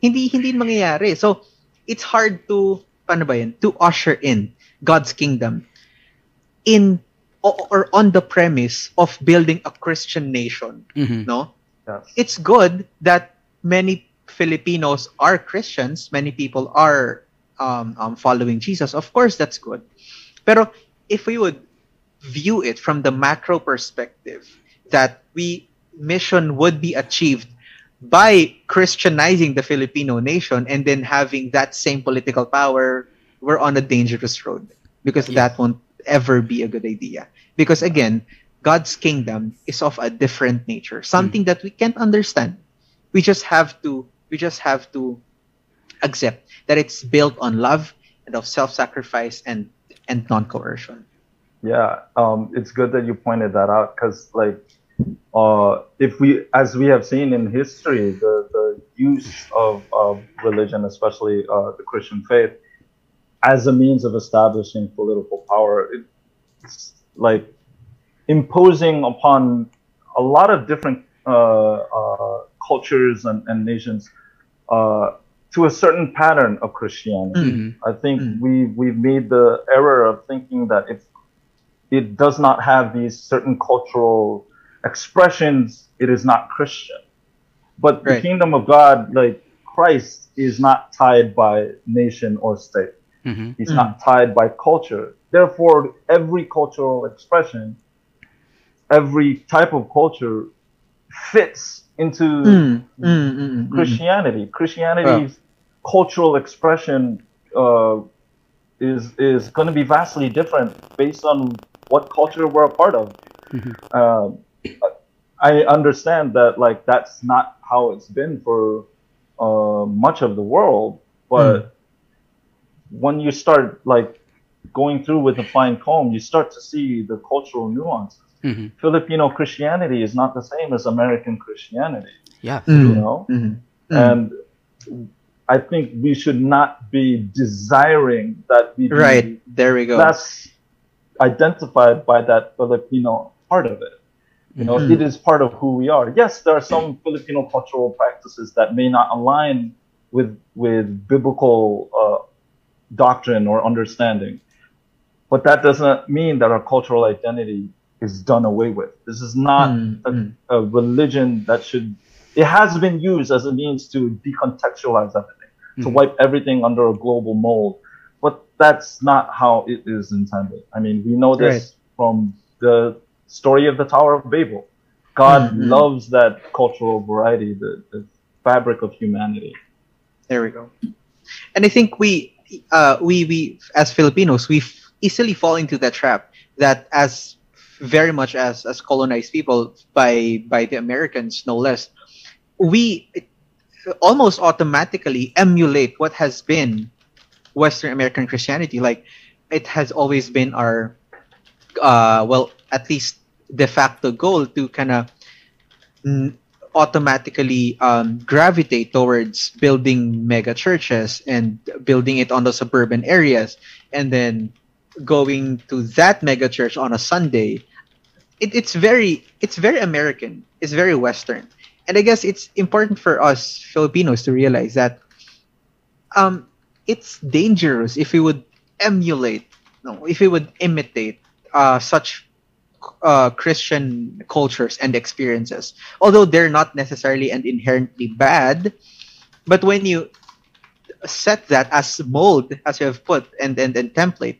Hindi hindi mangyayari. So it's hard to paano ba yun? To usher in God's kingdom in or, or on the premise of building a Christian nation, Mhm. no? Yes. it's good that many Filipinos are Christians, many people are um, um, following Jesus. Of course, that's good. Pero if we would view it from the macro perspective, that we mission would be achieved by Christianizing the Filipino nation and then having that same political power, we're on a dangerous road because Yeah. that won't ever be a good idea. Because again, God's kingdom is of a different nature, something that we can't understand. We just have to we just have to accept that it's built on love and of self-sacrifice and and non-coercion. Yeah, um, it's good that you pointed that out because, like, uh, if we, as we have seen in history, the, the use of, of religion, especially uh, the Christian faith, as a means of establishing political power, it's like imposing upon a lot of different uh, uh, cultures and, and nations uh, to a certain pattern of Christianity. Mhm. I think Mm. we we've made the error of thinking that if it does not have these certain cultural expressions, it is not Christian. But the kingdom of God, like Christ, is not tied by nation or state. Mhm. He's Mm. not tied by culture. therefore, every cultural expression, every type of culture fits into Mm, mm, mm, mm, mm. Christianity. Christianity's cultural expression uh, is is going to be vastly different based on what culture we're a part of. Um, I understand that like that's not how it's been for uh, much of the world, but when you start like going through with a fine comb, you start to see the cultural nuances. Mhm. Filipino Christianity is not the same as American Christianity, Yeah. You know. mm, mm. And I think we should not be desiring that we be right there we go. less identified by that Filipino part of it. You know, Mhm. it is part of who we are. Yes, there are some Filipino cultural practices that may not align with with biblical uh, doctrine or understanding, but that doesn't mean that our cultural identity is done away with. This is not Mm, a, mm. a religion that should. It has been used as a means to decontextualize everything, to Mhm. wipe everything under a global mold. But that's not how it is intended. I mean, we know this from the story of the Tower of Babel. God Mhm. loves that cultural variety, the, the fabric of humanity. There we go. And I think we, uh, we, we as Filipinos, we easily fall into that trap that as very much as as colonized people by by the Americans, no less, we almost automatically emulate what has been Western American Christianity. Like it has always been our, uh, well, at least de facto goal to kind of automatically um, gravitate towards building mega churches and building it on the suburban areas and then going to that mega church on a sunday it, it's very it's very american. It's very western. And i guess it's important for us filipinos to realize that um, it's dangerous if we would emulate no if we would imitate uh, such uh, Christian cultures and experiences. Although they're not necessarily and inherently bad, but when you set that as mold, as you have put, and and, and template,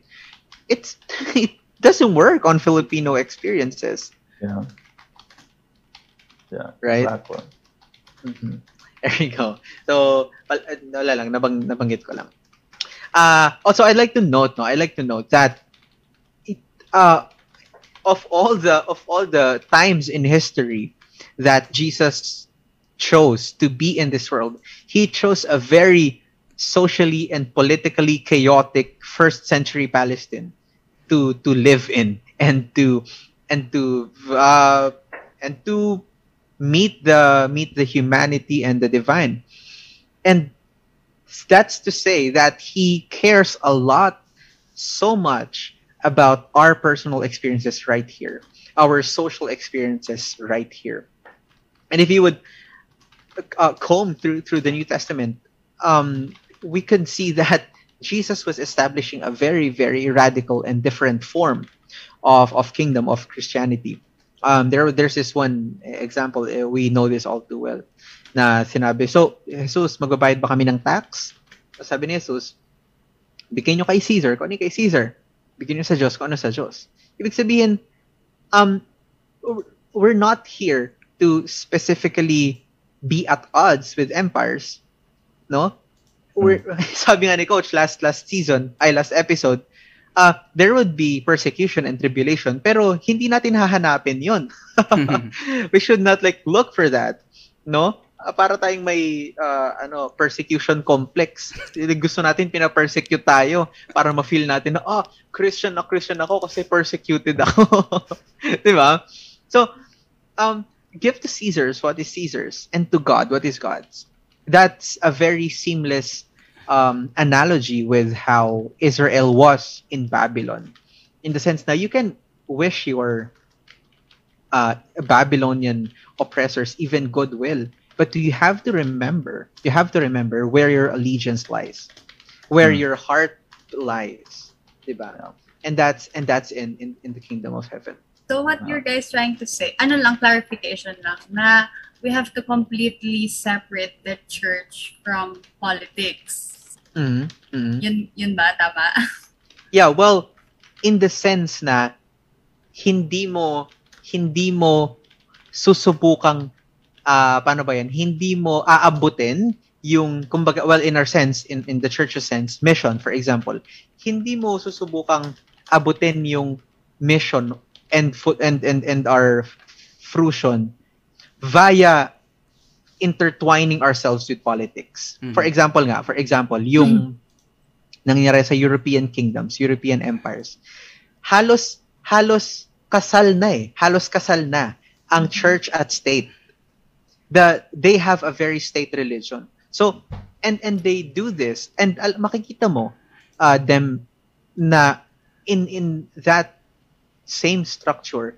it's it doesn't work on Filipino experiences, Yeah. Yeah. right? Exactly. Mhm. There you go. So, wal- wala lang, nabang, nabanggit ko lang. Uh, also, I'd like to note, no, I'd like to note that it, uh, of all the of all the times in history that Jesus chose to be in this world, he chose a very socially and politically chaotic first century Palestine to to live in and to and to uh, and to meet the meet the humanity and the divine. And that's to say that he cares a lot so much about our personal experiences right here our social experiences right here. And if you would uh, comb through through the new testament um, we can see that jesus was establishing a very very radical and different form of of kingdom of christianity. Um, there there's this one example eh, we know this all too well na sinabi so Jesus magbabayad ba kami ng tax? Sabi ni Jesus bigyan nyo kay Caesar kung ano kay Caesar bigyan nyo sa Diyos kung ano sa Diyos. Ibig sabihin um we're not here to specifically be at odds with empires no? We're sabi nga ni coach last last season ay last episode uh, there would be persecution and tribulation pero hindi natin hahanapin yon we should not like look for that no para tayong may uh, ano persecution complex. Gusto natin pina-persecute tayo para ma-feel natin na ah Christian na Christian ako kasi persecuted ako. 'di ba? So um give to Caesar's what is Caesar's and to God what is God's. That's a very seamless um, analogy with how Israel was in Babylon, in the sense that you can wish your uh, Babylonian oppressors even goodwill, but do you have to remember, you have to remember where your allegiance lies, where Hmm. your heart lies, diba? And that's and that's in, in in the kingdom of heaven. So what you're guys trying to say, ano lang, clarification lang, na we have to completely separate the church from politics. Mhm, mhm. Yun, yun ba? Tama? Yeah, well, in the sense na hindi mo hindi mo susubukang uh, paano ba yan hindi mo aabutin yung kumbaga well in our sense in in the church's sense mission for example hindi mo susubukang abutin yung mission and foot and and and our fruition via intertwining ourselves with politics. Mm-hmm. For example nga, for example, yung mm-hmm. nangyari sa European kingdoms, European empires. Halos halos kasal na eh. Halos kasal na ang mm-hmm. church at state. The they have a very state religion. So and and they do this and uh, makikita mo uh, them na in in that same structure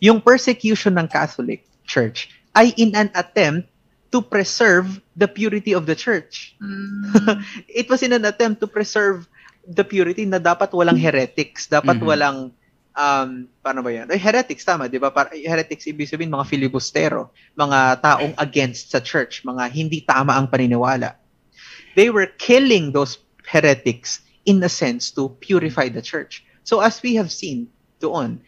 yung persecution ng Catholic Church ay in an attempt to preserve the purity of the church. Mm. it was in an attempt to preserve the purity na dapat walang heretics, dapat mm-hmm. walang um paano ba 'yan? Ay, heretics tama, 'di ba? Para heretics ibig sabihin mga filibustero, mga taong against sa church, mga hindi tama ang paniniwala. They were killing those heretics in a sense to purify the church. So as we have seen doon,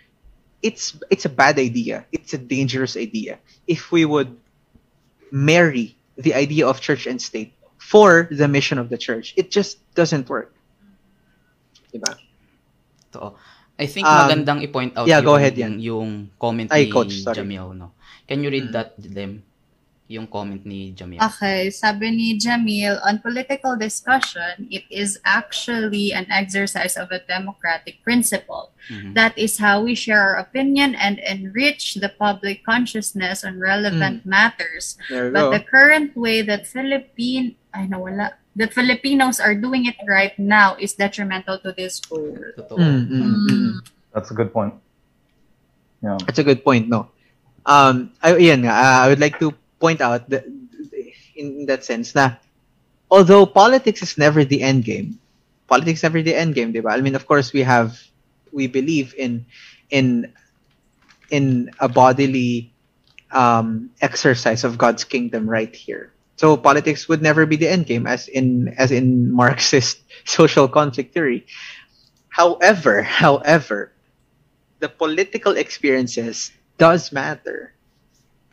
it's it's a bad idea. It's a dangerous idea if we would marry the idea of church and state for the mission of the church. It just doesn't work. Diba? To. I think um, magandang i-point out yeah, yung, go ahead yan. yung comment Ay, ni Coach, Jamil. No? Can you read mm. that, them? yung comment ni Jamil. Okay, sabi ni Jamil, on political discussion, it is actually an exercise of a democratic principle. Mm-hmm. That is how we share our opinion and enrich the public consciousness on relevant mm. matters. But go. the current way that Philippine, ay nawala, that Filipinos are doing it right now is detrimental to this goal. Mm-hmm. Mm. That's a good point. Yeah. That's a good point, no? Um, I, yan uh, I would like to point out that in that sense na although politics is never the end game, politics is never the end game, diba? I mean, of course, we have we believe in in in a bodily um, exercise of God's kingdom right here. So politics would never be the end game, as in as in Marxist social conflict theory. However, however, the political experiences does matter.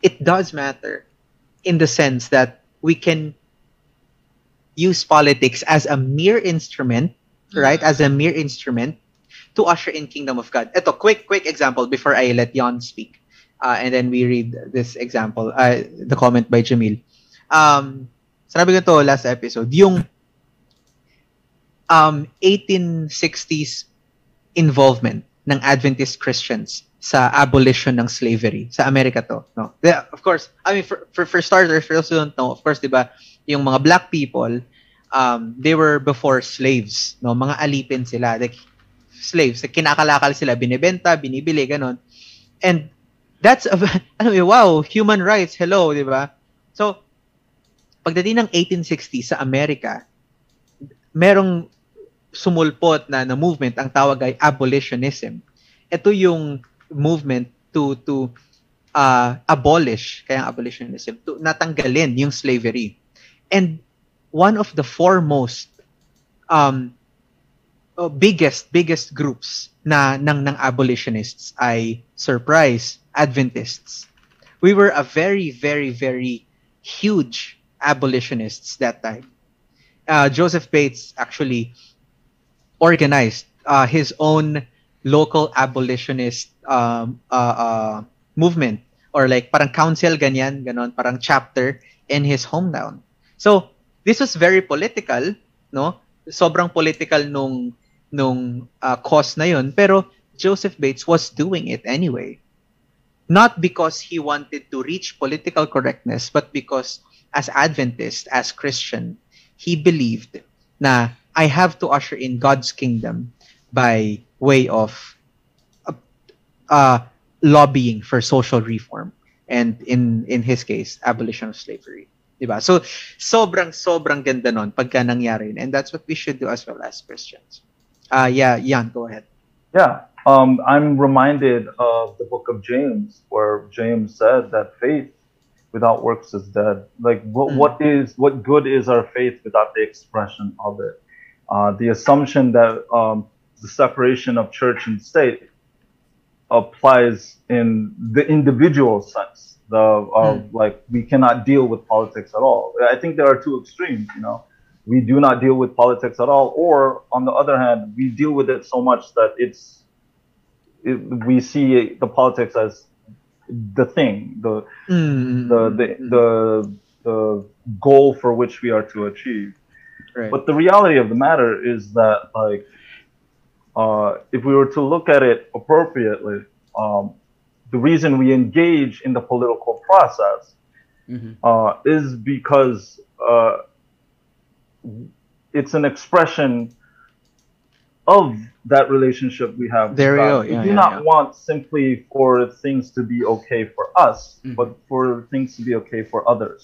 It does matter in the sense that we can use politics as a mere instrument, right? As a mere instrument to usher in kingdom of God. Ito, quick, quick example before I let Jan speak. Uh, and then we read this example, uh, the comment by Jamil. Um, sinabi ko to last episode, yung um, 1860s involvement ng Adventist Christians sa abolition ng slavery sa Amerika to no? Yeah, of course i mean for, for for starters for those who don't know of course 'di ba yung mga black people um they were before slaves no? Mga alipin sila like slaves. Like, kinakalakal sila binebenta binibili ganon and that's a, ano wow human rights hello 'di ba? So pagdating ng 1860 sa Amerika merong sumulpot na na movement ang tawag ay abolitionism ito yung movement to to uh, abolish, kaya abolitionism, to natanggalin yung slavery. And one of the foremost um, uh, biggest biggest groups na ng ng abolitionists ay surprise Adventists. We were a very very very huge abolitionists that time. Uh, Joseph Bates actually organized uh, his own local abolitionist um, uh, uh, movement or like parang council ganyan, ganon, parang chapter in his hometown. So, this was very political, no? Sobrang political nung nung uh, cause na yun, pero Joseph Bates was doing it anyway. Not because he wanted to reach political correctness, but because as Adventist, as Christian, he believed na I have to usher in God's kingdom by way of uh, uh, lobbying for social reform and in in his case abolition of slavery diba so sobrang sobrang ganda nun pagka nangyari and that's what we should do as well as Christians. Uh yeah Jan go ahead. Yeah um I'm reminded of the book of James where James said that faith without works is dead like what, mm. what is what good is our faith without the expression of it uh, the assumption that um, the separation of church and state applies in the individual sense. The of like we cannot deal with politics at all. I think there are two extremes. You know, we do not deal with politics at all, or on the other hand, we deal with it so much that it's it, we see the politics as the thing, the Mm, the the, the the goal for which we are to achieve. right. But the reality of the matter is that, like, uh, if we were to look at it appropriately, um, the reason we engage in the political process Mhm. uh, is because uh, it's an expression of that relationship we have. There we God. go. We do yeah, not yeah. want simply for things to be okay for us, Mhm. but for things to be okay for others,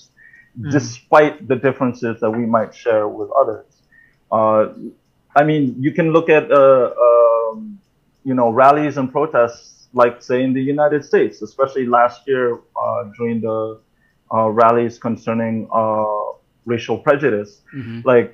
Mhm. despite the differences that we might share with others. Uh, I mean, you can look at uh, um, you know rallies and protests, like say in the United States, especially last year uh, during the uh, rallies concerning uh, racial prejudice. Mhm. Like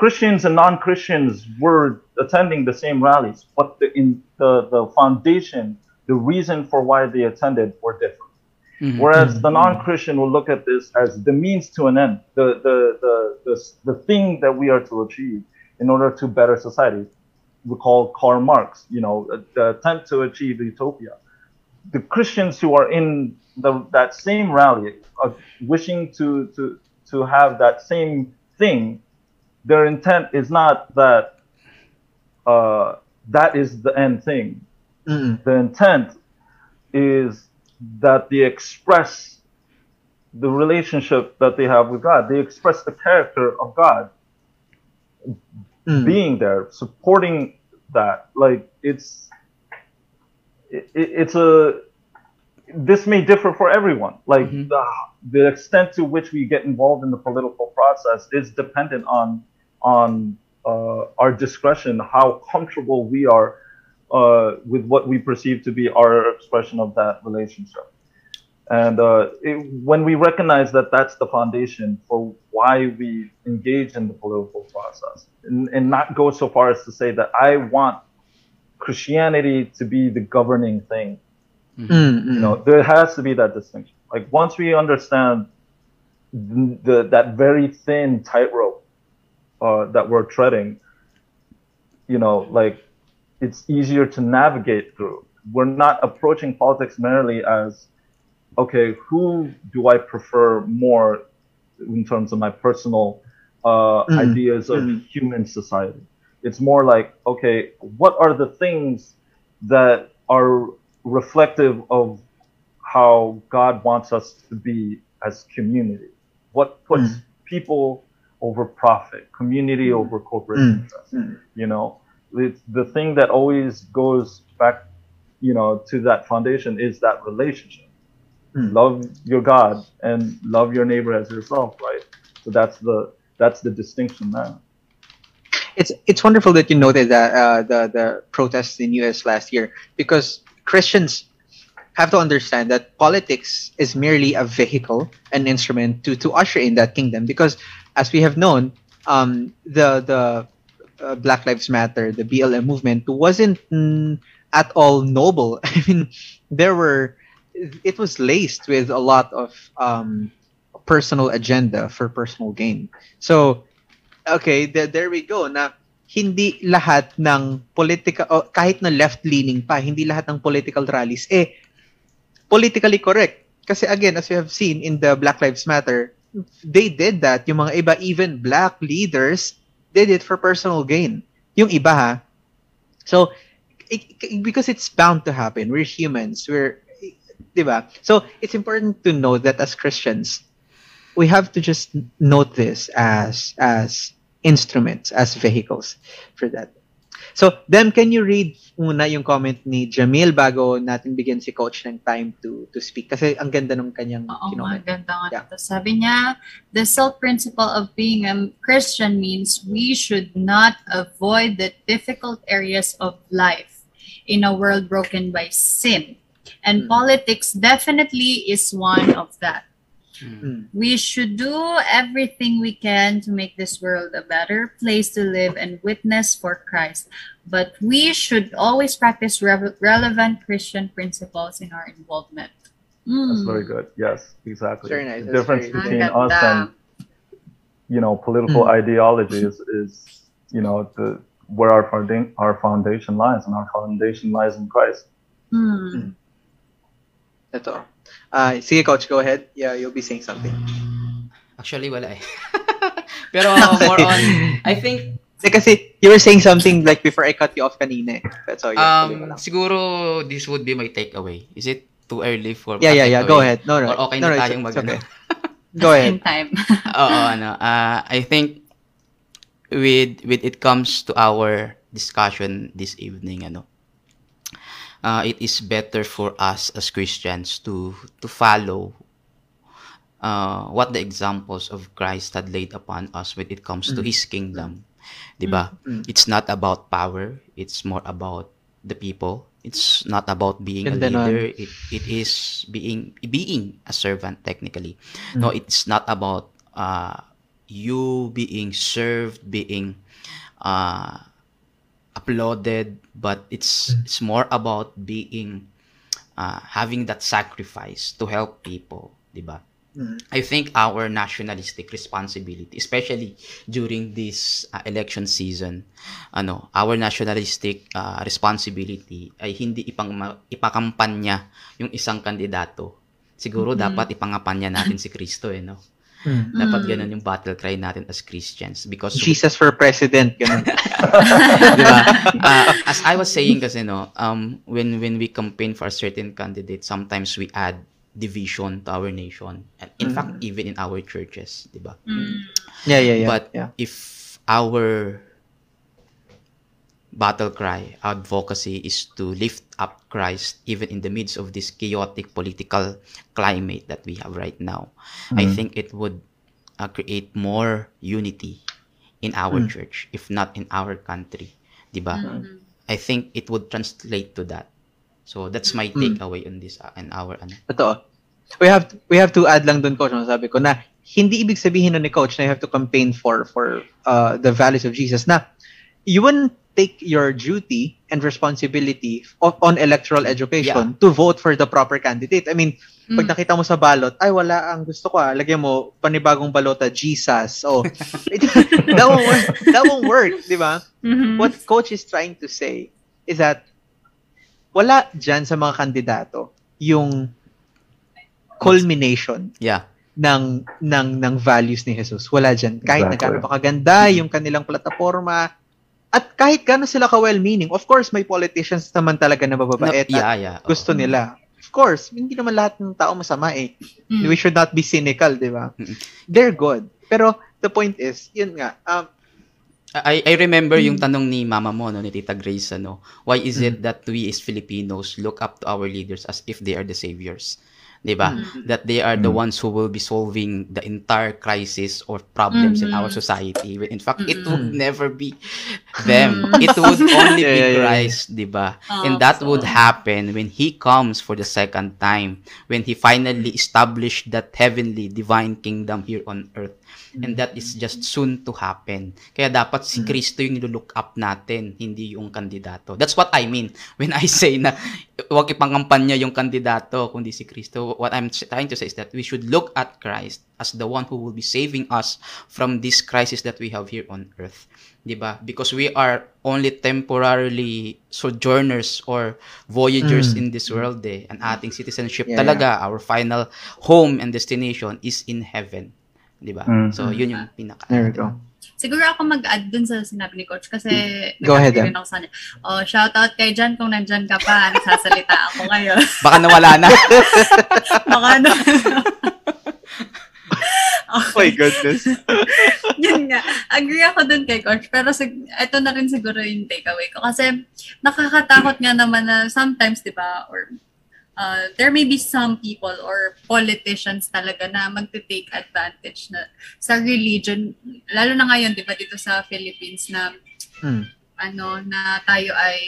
Christians and non-Christians were attending the same rallies, but the in the, the foundation, the reason for why they attended were different. Mhm. Whereas the non-Christian will look at this as the means to an end, the the the the, the thing that we are to achieve in order to better society. We call Karl Marx, you know, the attempt to achieve utopia. The Christians who are in the, that same rally, uh, wishing to to to have that same thing, their intent is not that uh, that is the end thing Mm-mm. the intent is that they express the relationship that they have with God. They express the character of God Mm. being there, supporting that. Like it's it, it- it's a this may differ for everyone. Like Mhm. the the extent to which we get involved in the political process is dependent on on uh, our discretion, how comfortable we are uh, with what we perceive to be our expression of that relationship. And uh, it, when we recognize that that's the foundation for why we engage in the political process, and, and not go so far as to say that I want Christianity to be the governing thing. Mm, You know, there has to be that distinction. Like once we understand the, the that very thin tightrope uh, that we're treading, you know, like it's easier to navigate through. We're not approaching politics merely as, okay, who do I prefer more in terms of my personal uh, Mm, ideas of mm. human society? It's more like, okay, what are the things that are reflective of how God wants us to be as community? What puts Mm. people over profit, community over corporate Mm. interest? Mm. You know, it's the thing that always goes back, you know, to that foundation is that relationship. Mm. Love your God and love your neighbor as yourself, right? So that's the that's the distinction there. it's it's wonderful that you noted that uh, the the protests in U.S. last year because Christians have to understand that politics is merely a vehicle, an instrument to to usher in that kingdom. Because as we have known, um, the the uh, Black Lives Matter, the BLM movement, wasn't mm, at all noble. I mean, there were it was laced with a lot of um, personal agenda for personal gain. So okay, there, there we go na hindi lahat ng political o kahit na left-leaning pa, hindi lahat ng political rallies eh politically correct. Kasi again, as we have seen in the Black Lives Matter, they did that. Yung mga iba, even black leaders, did it for personal gain. Yung iba ha. So, it, because it's bound to happen. We're humans. We're, diba? So, it's important to know that as Christians, we have to just note this as as instruments, as vehicles for that. So, Dem, can you read muna yung comment ni Jamil bago natin bigyan si Coach ng time to to speak? Kasi ang ganda ng kanyang Oo, kinoment. maganda nga. Yeah. Sabi niya, the self-principle of being a Christian means we should not avoid the difficult areas of life in a world broken by sin. And Mm. politics definitely is one of that. Mm. We should do everything we can to make this world a better place to live and witness for Christ. but we should always practice re- relevant Christian principles in our involvement. That's Mm. very good. Yes, exactly. Very nice. The That's difference very between us ganda. and you know political Mm. ideologies is you know the where our foundation our foundation lies, and our foundation lies in Christ. Mm. Ito. Ah, sige, coach, go ahead. Yeah, you'll be saying something. Actually, wala eh. Pero more on, I think, Hindi, kasi you were saying something like before I cut you off kanina eh. That's all. Yeah, um, siguro this would be my takeaway. Is it too early for yeah, yeah, yeah. Go takeaway? ahead. No, no. Or okay no, na no, tayong mag- okay. Go ahead. In time. Oo, ano. Uh, I think with with it comes to our discussion this evening, ano. Uh, it is better for us as Christians to to follow uh, what the examples of Christ had laid upon us when it comes to Mm. His kingdom. 'Di ba? Mm. It's not about power. It's more about the people. It's not about being a leader. It it is being being a servant technically. No, it's not about uh, you being served, being uh, applauded, but it's it's more about being uh, having that sacrifice to help people, 'di ba? Mm. I think our nationalistic responsibility, especially during this uh, election season, ano, our nationalistic uh, responsibility ay hindi ipang ipakampanya yung isang kandidato. Siguro Mhm. dapat ipangampanya natin si Kristo eh, no? Mm. Dapat Mm. ganun yung battle cry natin as Christians because Jesus for president. Ganun. Di ba? Uh, as I was saying kasi no, um when when we campaign for a certain candidate, sometimes we add division to our nation. And in Mm. fact, even in our churches, di ba? Mm. Yeah, yeah, yeah. But yeah. if our battle cry, advocacy is to lift up Christ even in the midst of this chaotic political climate that we have right now, I Mhm. think it would uh, create more unity in our Mm. church, if not in our country. Diba? Mm. I think it would translate to that. So that's my Mm. takeaway on this uh, and our ano. Totoo. We have we have to add lang dun coach, no, sabi ko na hindi ibig sabihin nun ni coach na you have to campaign for for uh, the values of Jesus na you wouldn't take your duty and responsibility of, on electoral education to vote for the proper candidate. I mean, pag Mm. nakita mo sa balot, ay wala ang gusto ko ah, lagyan mo panibagong balota Jesus. Oh. that won't work. That won't work, 'di ba? Mhm. what coach is trying to say is that wala dyan sa mga kandidato yung culmination Yeah. ng ng ng values ni Jesus. Wala dyan. Kahit na Exactly. gaano pa kaganda yung kanilang plataforma at kahit gaano sila ka well-meaning. Of course, may politicians naman talaga na No, mababait at yeah, yeah. gusto oo. nila. Of course, hindi naman lahat ng tao masama eh. Mm. We should not be cynical, di ba? They're good. Pero the point is, yun nga, um, I I remember yung Mm. tanong ni mama mo no ni Tita Grace ano, why is it that we as Filipinos look up to our leaders as if they are the saviors? 'Di ba? Mm. That they are the Mm. ones who will be solving the entire crisis or problems in Mhm. our society. When in fact it Mm-mm. would never be them. Mm. It would only Yeah, be yeah, yeah, yeah. Christ, 'di ba? Ah, And that so- would happen when he comes for the second time, when he finally established that heavenly divine kingdom here on earth. And that is just soon to happen. Kaya dapat si Kristo yung nilook up natin, hindi yung kandidato. That's what I mean when I say na huwag ipangampanya yung kandidato kundi si Kristo. What I'm trying to say is that we should look at Christ as the one who will be saving us from this crisis that we have here on earth. 'Di ba? Because we are only temporarily sojourners or voyagers Mm. in this world eh. Ang ating citizenship Yeah, talaga, our final home and destination is in heaven. 'Di ba? Mm. So yun yung pinaka there we go. Siguro ako mag-add dun sa sinabi ni Coach kasi Go ahead, rin ako sa kanya. Oh, shout out kay Jan kung nandyan ka pa. Nagsasalita ako ngayon. Baka nawala na. Baka na. Oh my goodness. Yun nga. Agree ako dun kay Coach. Pero sig- ito na rin siguro yung takeaway ko. Kasi nakakatakot nga naman na sometimes, di ba, or uh, there may be some people or politicians talaga na magte-take advantage na sa religion. Lalo na ngayon, di ba, dito sa Philippines na Mm. ano na tayo ay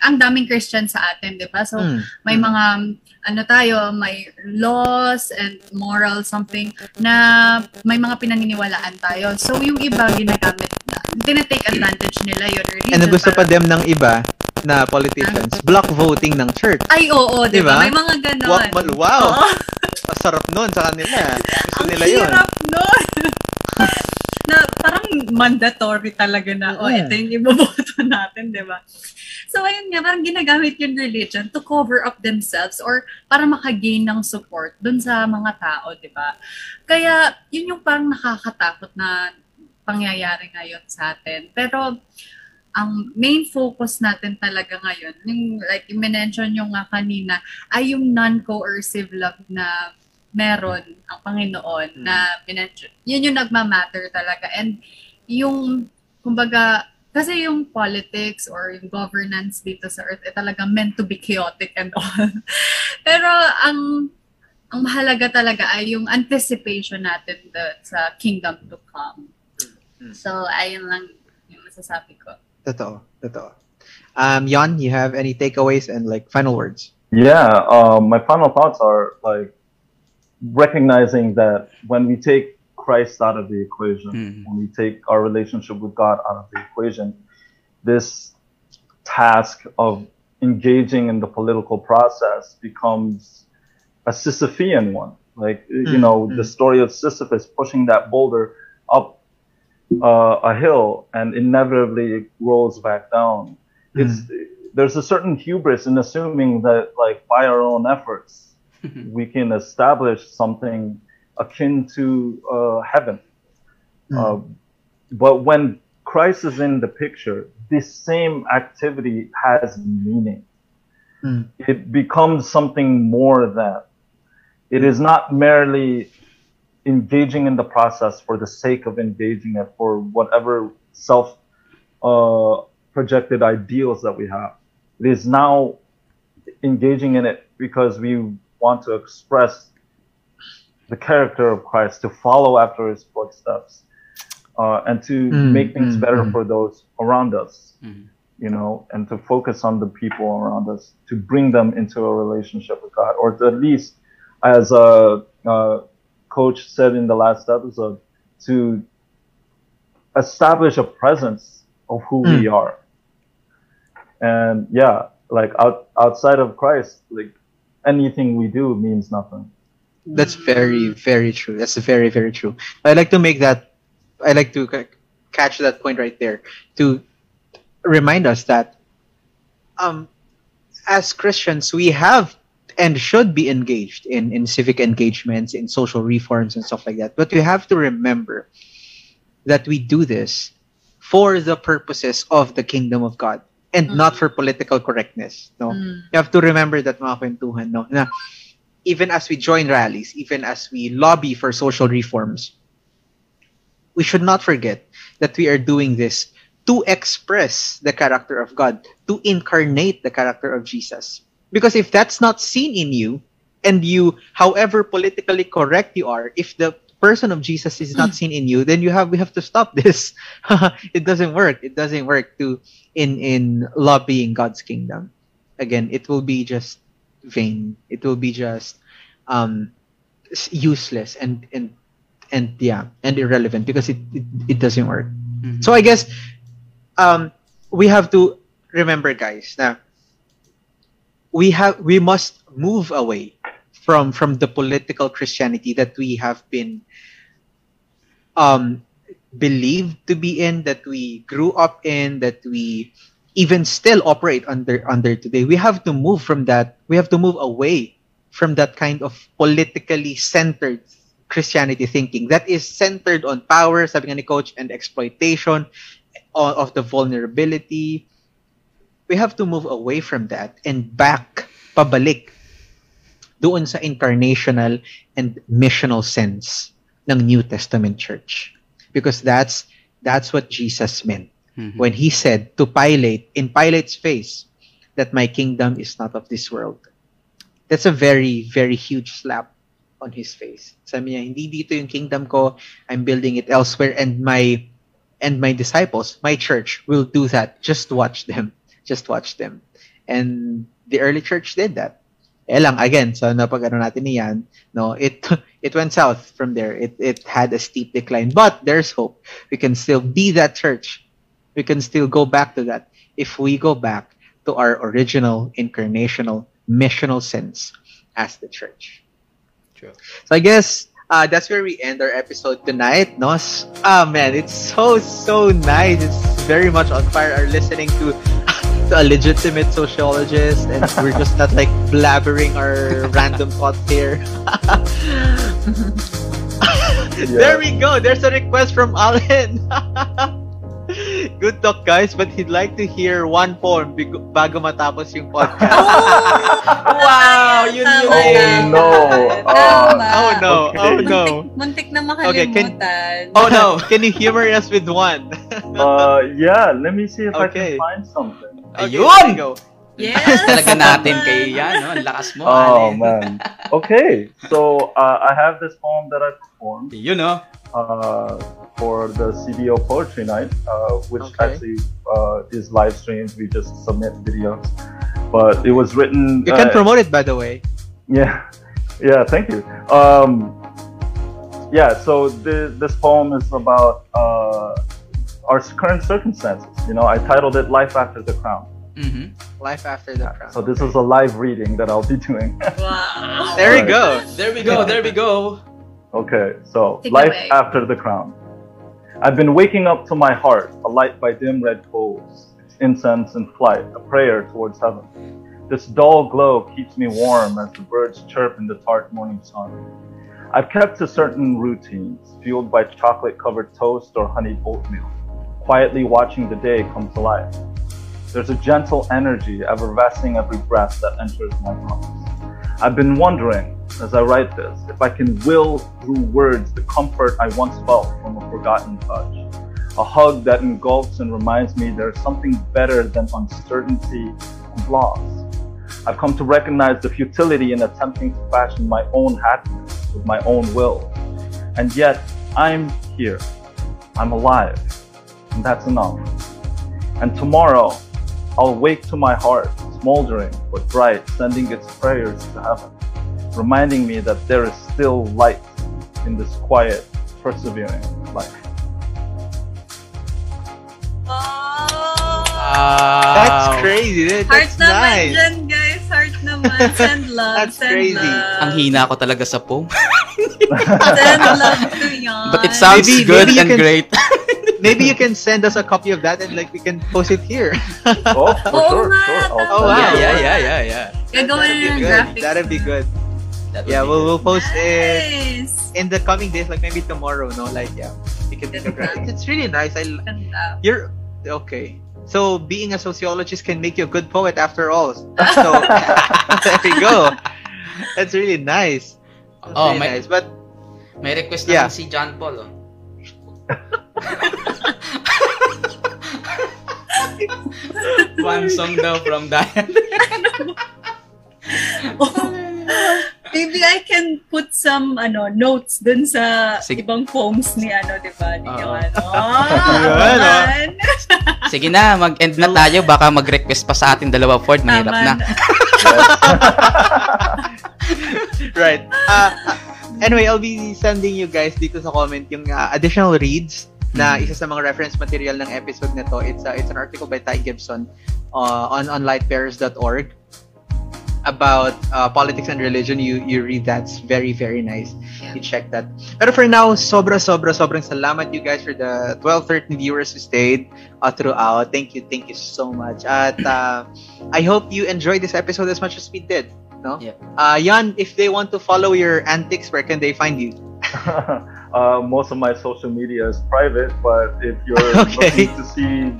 ang daming Christian sa atin, 'di ba? So Mm. may mga ano tayo, may laws and moral something na may mga pinaniniwalaan tayo. So yung iba ginagamit tinetake advantage nila yun. Religion, And gusto pa para- dem ng iba na politicians, block voting ng church. Ay, oo, di Diba? ba? May mga ganon. Wow, mal- wow. Oo. Masarap nun sa kanila. Gusto Ang nila yun. hirap nun. na parang mandatory talaga na, oh, Mm. ito yung iboboto natin, di ba? So, ayun nga, parang ginagamit yung religion to cover up themselves or para makagain ng support dun sa mga tao, di ba? Kaya, yun yung parang nakakatakot na pangyayari ngayon sa atin. Pero, ang main focus natin talaga ngayon, yung like you mention yung nga kanina, ay yung non-coercive love na meron ang Panginoon na minention. Yun yung nagmamatter talaga. And yung, kumbaga, kasi yung politics or yung governance dito sa earth ay talaga meant to be chaotic and all. Pero ang ang mahalaga talaga ay yung anticipation natin the, sa kingdom to come. So, ayun lang yung masasabi ko. Totoo. Totoo. Um, Jan, you have any takeaways and like final words? Yeah, um, my final thoughts are like recognizing that when we take Christ out of the equation, Mhm. when we take our relationship with God out of the equation, this task of engaging in the political process becomes a Sisyphean one. Like, you Mm, know, mm. the story of Sisyphus pushing that boulder up uh, a hill and inevitably it rolls back down. It's there's a certain hubris in assuming that like by our own efforts we can establish something akin to uh, heaven. Mm. Uh, but when Christ is in the picture, this same activity has meaning. Mm. It becomes something more than. It is not merely engaging in the process for the sake of engaging it for whatever self uh, projected ideals that we have. It is now engaging in it because we want to express the character of Christ, to follow after his footsteps, uh, and to Mm, make things mm, better mm. for those around us, Mhm. you know, and to focus on the people around us, to bring them into a relationship with God, or to at least, as a, uh coach said in the last episode, to establish a presence of who we are. And yeah, like out, outside of Christ, like anything we do means nothing. That's very, very true. That's very, very true. I like to make that. I like to ca- catch that point right there to remind us that, um, as Christians, we have and should be engaged in in civic engagements, in social reforms, and stuff like that. But we have to remember that we do this for the purposes of the kingdom of God and not for political correctness. No, Mm. you have to remember that mga kwentuhan, no? Na even as we join rallies, even as we lobby for social reforms, we should not forget that we are doing this to express the character of God, to incarnate the character of Jesus. Because if that's not seen in you, and you, however politically correct you are, if the person of Jesus is not seen in you, then you have we have to stop this. it doesn't work. It doesn't work to in in lobbying God's kingdom. Again, it will be just vain. It will be just um useless and and and yeah and irrelevant because it it, it doesn't work. Mhm. So I guess um we have to remember guys now we have we must move away from from the political Christianity that we have been um believed to be in that we grew up in that we even still operate under under today. We have to move from that we have to move away from that kind of politically centered Christianity thinking that is centered on power sabi nga ni coach and exploitation of the vulnerability we have to move away from that and back pabalik doon sa incarnational and missional sense ng New Testament church because that's that's what Jesus meant Mhm. when he said to Pilate in Pilate's face that my kingdom is not of this world. That's a very very huge slap on his face. Sabi niya, hindi dito yung kingdom ko, I'm building it elsewhere and my and my disciples, my church will do that. Just watch them. Just watch them. And the early church did that. Eh lang, again, so napag ano natin niyan, no, it it went south from there. It it had a steep decline, but there's hope. We can still be that church we can still go back to that if we go back to our original incarnational missional sense as the church. True. So I guess uh, that's where we end our episode tonight. No, ah man, it's so so nice. It's very much on fire. Are listening to a legitimate sociologist, and we're just not like blabbering our random thoughts here. There we go. There's a request from Alan. Good talk, guys, but he'd like to hear one poem big- bago matapos yung podcast. wow, yun yun. Oh, eh. no. Tama. oh no, Okay. oh no. Muntik na Okay, can- makalimutan. Oh no, can you humor us with one? Uh, yeah, let me see if I can find something. Okay, Ayun! there you go. Yes! Talaga natin kay yan, no? Ang lakas mo. Oh Allen. man. Okay, so uh, I have this poem that I performed You know. uh, for the CBO Poetry Night, uh, which Okay. actually uh, is live streamed. We just submit videos, but it was written. You can uh, promote it, by the way. Yeah, yeah. Thank you. Um, yeah. So the, this poem is about uh, our current circumstances. You know, I titled it "Life After the Crown." Mhm. Life after the crown. So this is a live reading that I'll be doing. Wow. There we go. There we go, there we go. okay. So Take life away. after the crown. I've been waking up to my heart, a light by dim red coals, incense and flight, a prayer towards heaven. This dull glow keeps me warm as the birds chirp in the tart morning sun. I've kept to certain routines, fueled by chocolate covered toast or honeyed oatmeal, quietly watching the day come to life. There's a gentle energy effervescing every breath that enters my lungs. I've been wondering, as I write this, if I can will through words the comfort I once felt from a forgotten touch. A hug that engulfs and reminds me there's something better than uncertainty and loss. I've come to recognize the futility in attempting to fashion my own happiness with my own will. And yet, I'm here. I'm alive. And that's enough. And tomorrow, I'll wake to my heart, smoldering but bright, sending its prayers to heaven, reminding me that there is still light in this quiet, persevering life. Oh. That's Wow. crazy. That- Heart That's naman nice. dyan, guys. Heart naman. Send love. That's send crazy. Love. Ang hina ko talaga sa poem. Send love to yan. But it sounds Maybe- good maybe and can- great. Maybe you can send us a copy of that and like we can post it here. Oh, for Oo oh, sure, nga, sure. Oh, wow. it yeah, yeah, yeah, yeah. Gagawin That'd na be ng good. graphics. That'd be good. That would Yeah, be we'll, good. we'll post it in the coming days, like maybe tomorrow, no? Like, yeah, we can make a graphic. It's really nice. I, Ganda. you're okay. So being a sociologist can make you a good poet after all. So there you go. That's really nice. That's Oh, really may- nice. But May request Yeah. naman si John Paul, oh. One song daw from Diane. Maybe I can put some ano notes dun sa Sige. ibang poems ni ano, di ba? Ni yung ano. Aman. Sige na, mag-end na tayo. Baka mag-request pa sa atin dalawa, Ford. Mahirap na. Aman. right. Uh, anyway, I'll be sending you guys dito sa comment yung uh, additional reads na isa sa mga reference material ng episode na to. It's, uh, it's an article by Ty Gibson uh, on, on lightbearers.org about uh, politics and religion. You you read that's very, very nice. You check that. Pero for now, sobra, sobra, sobrang salamat you guys for the 12, 13 viewers who stayed uh, throughout. Thank you, thank you so much. At uh, I hope you enjoyed this episode as much as we did. No? Yeah. Uh, Jan, if they want to follow your antics, where can they find you? uh, most of my social media is private, but if you're Okay. looking to see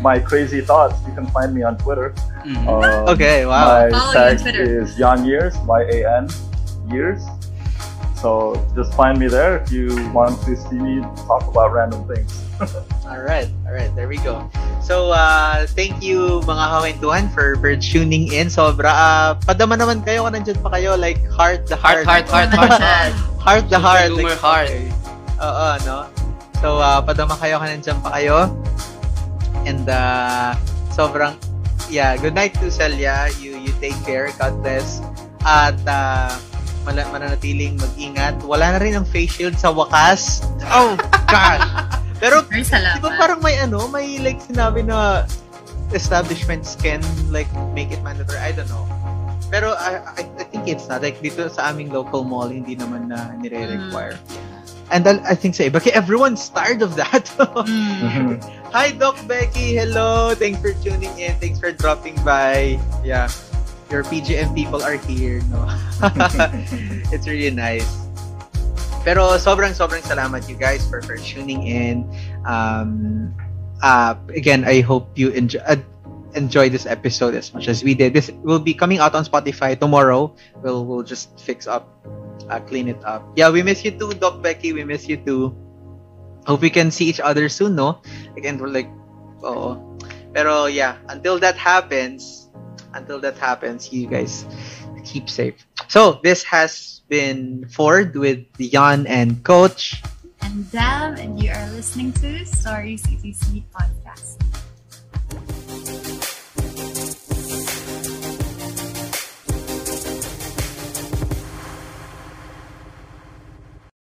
my crazy thoughts, you can find me on Twitter. Mhm. Um, Okay, wow. My Follow you on tag Twitter. is Yan Years, Y A N Years. So just find me there if you want to see me talk about random things. All right, all right, there we go. So, uh, thank you mga kawentuhan for, for tuning in. Sobra, uh, padama naman kayo kung nandyan pa kayo, like heart the Heart, heart. heart, heart, heart, heart. heart the heart. Like, heart. okay. Oo, no? So, uh, padama kayo kung nandyan pa kayo. And, uh, sobrang, yeah, good night to Celia. You, you take care. God bless. At, uh, mala- mananatiling mag-ingat. Wala na rin ang face shield sa wakas. Oh, gosh. Pero, di ba parang may ano, may like sinabi na establishments can like make it mandatory. I don't know. Pero I, I, I think it's not. Like dito sa aming local mall, hindi naman na nire-require. And then, I think sa iba, kaya everyone's tired of that. Mm. Hi, Doc Becky. Hello. Thanks for tuning in. Thanks for dropping by. Yeah. Your PGM people are here. No? it's really nice. Pero sobrang sobrang salamat you guys for for tuning in. Um uh again, I hope you enjoy uh, enjoy this episode as much as we did. This will be coming out on Spotify tomorrow. We'll we'll just fix up uh, clean it up. Yeah, we miss you too, Doc Becky. We miss you too. Hope we can see each other soon, no? Again, we're like, oh. Pero yeah, until that happens, until that happens, you guys keep safe. So this has been Ford with Jan and Coach. And Dam, and you are listening to Stories ETC Podcast.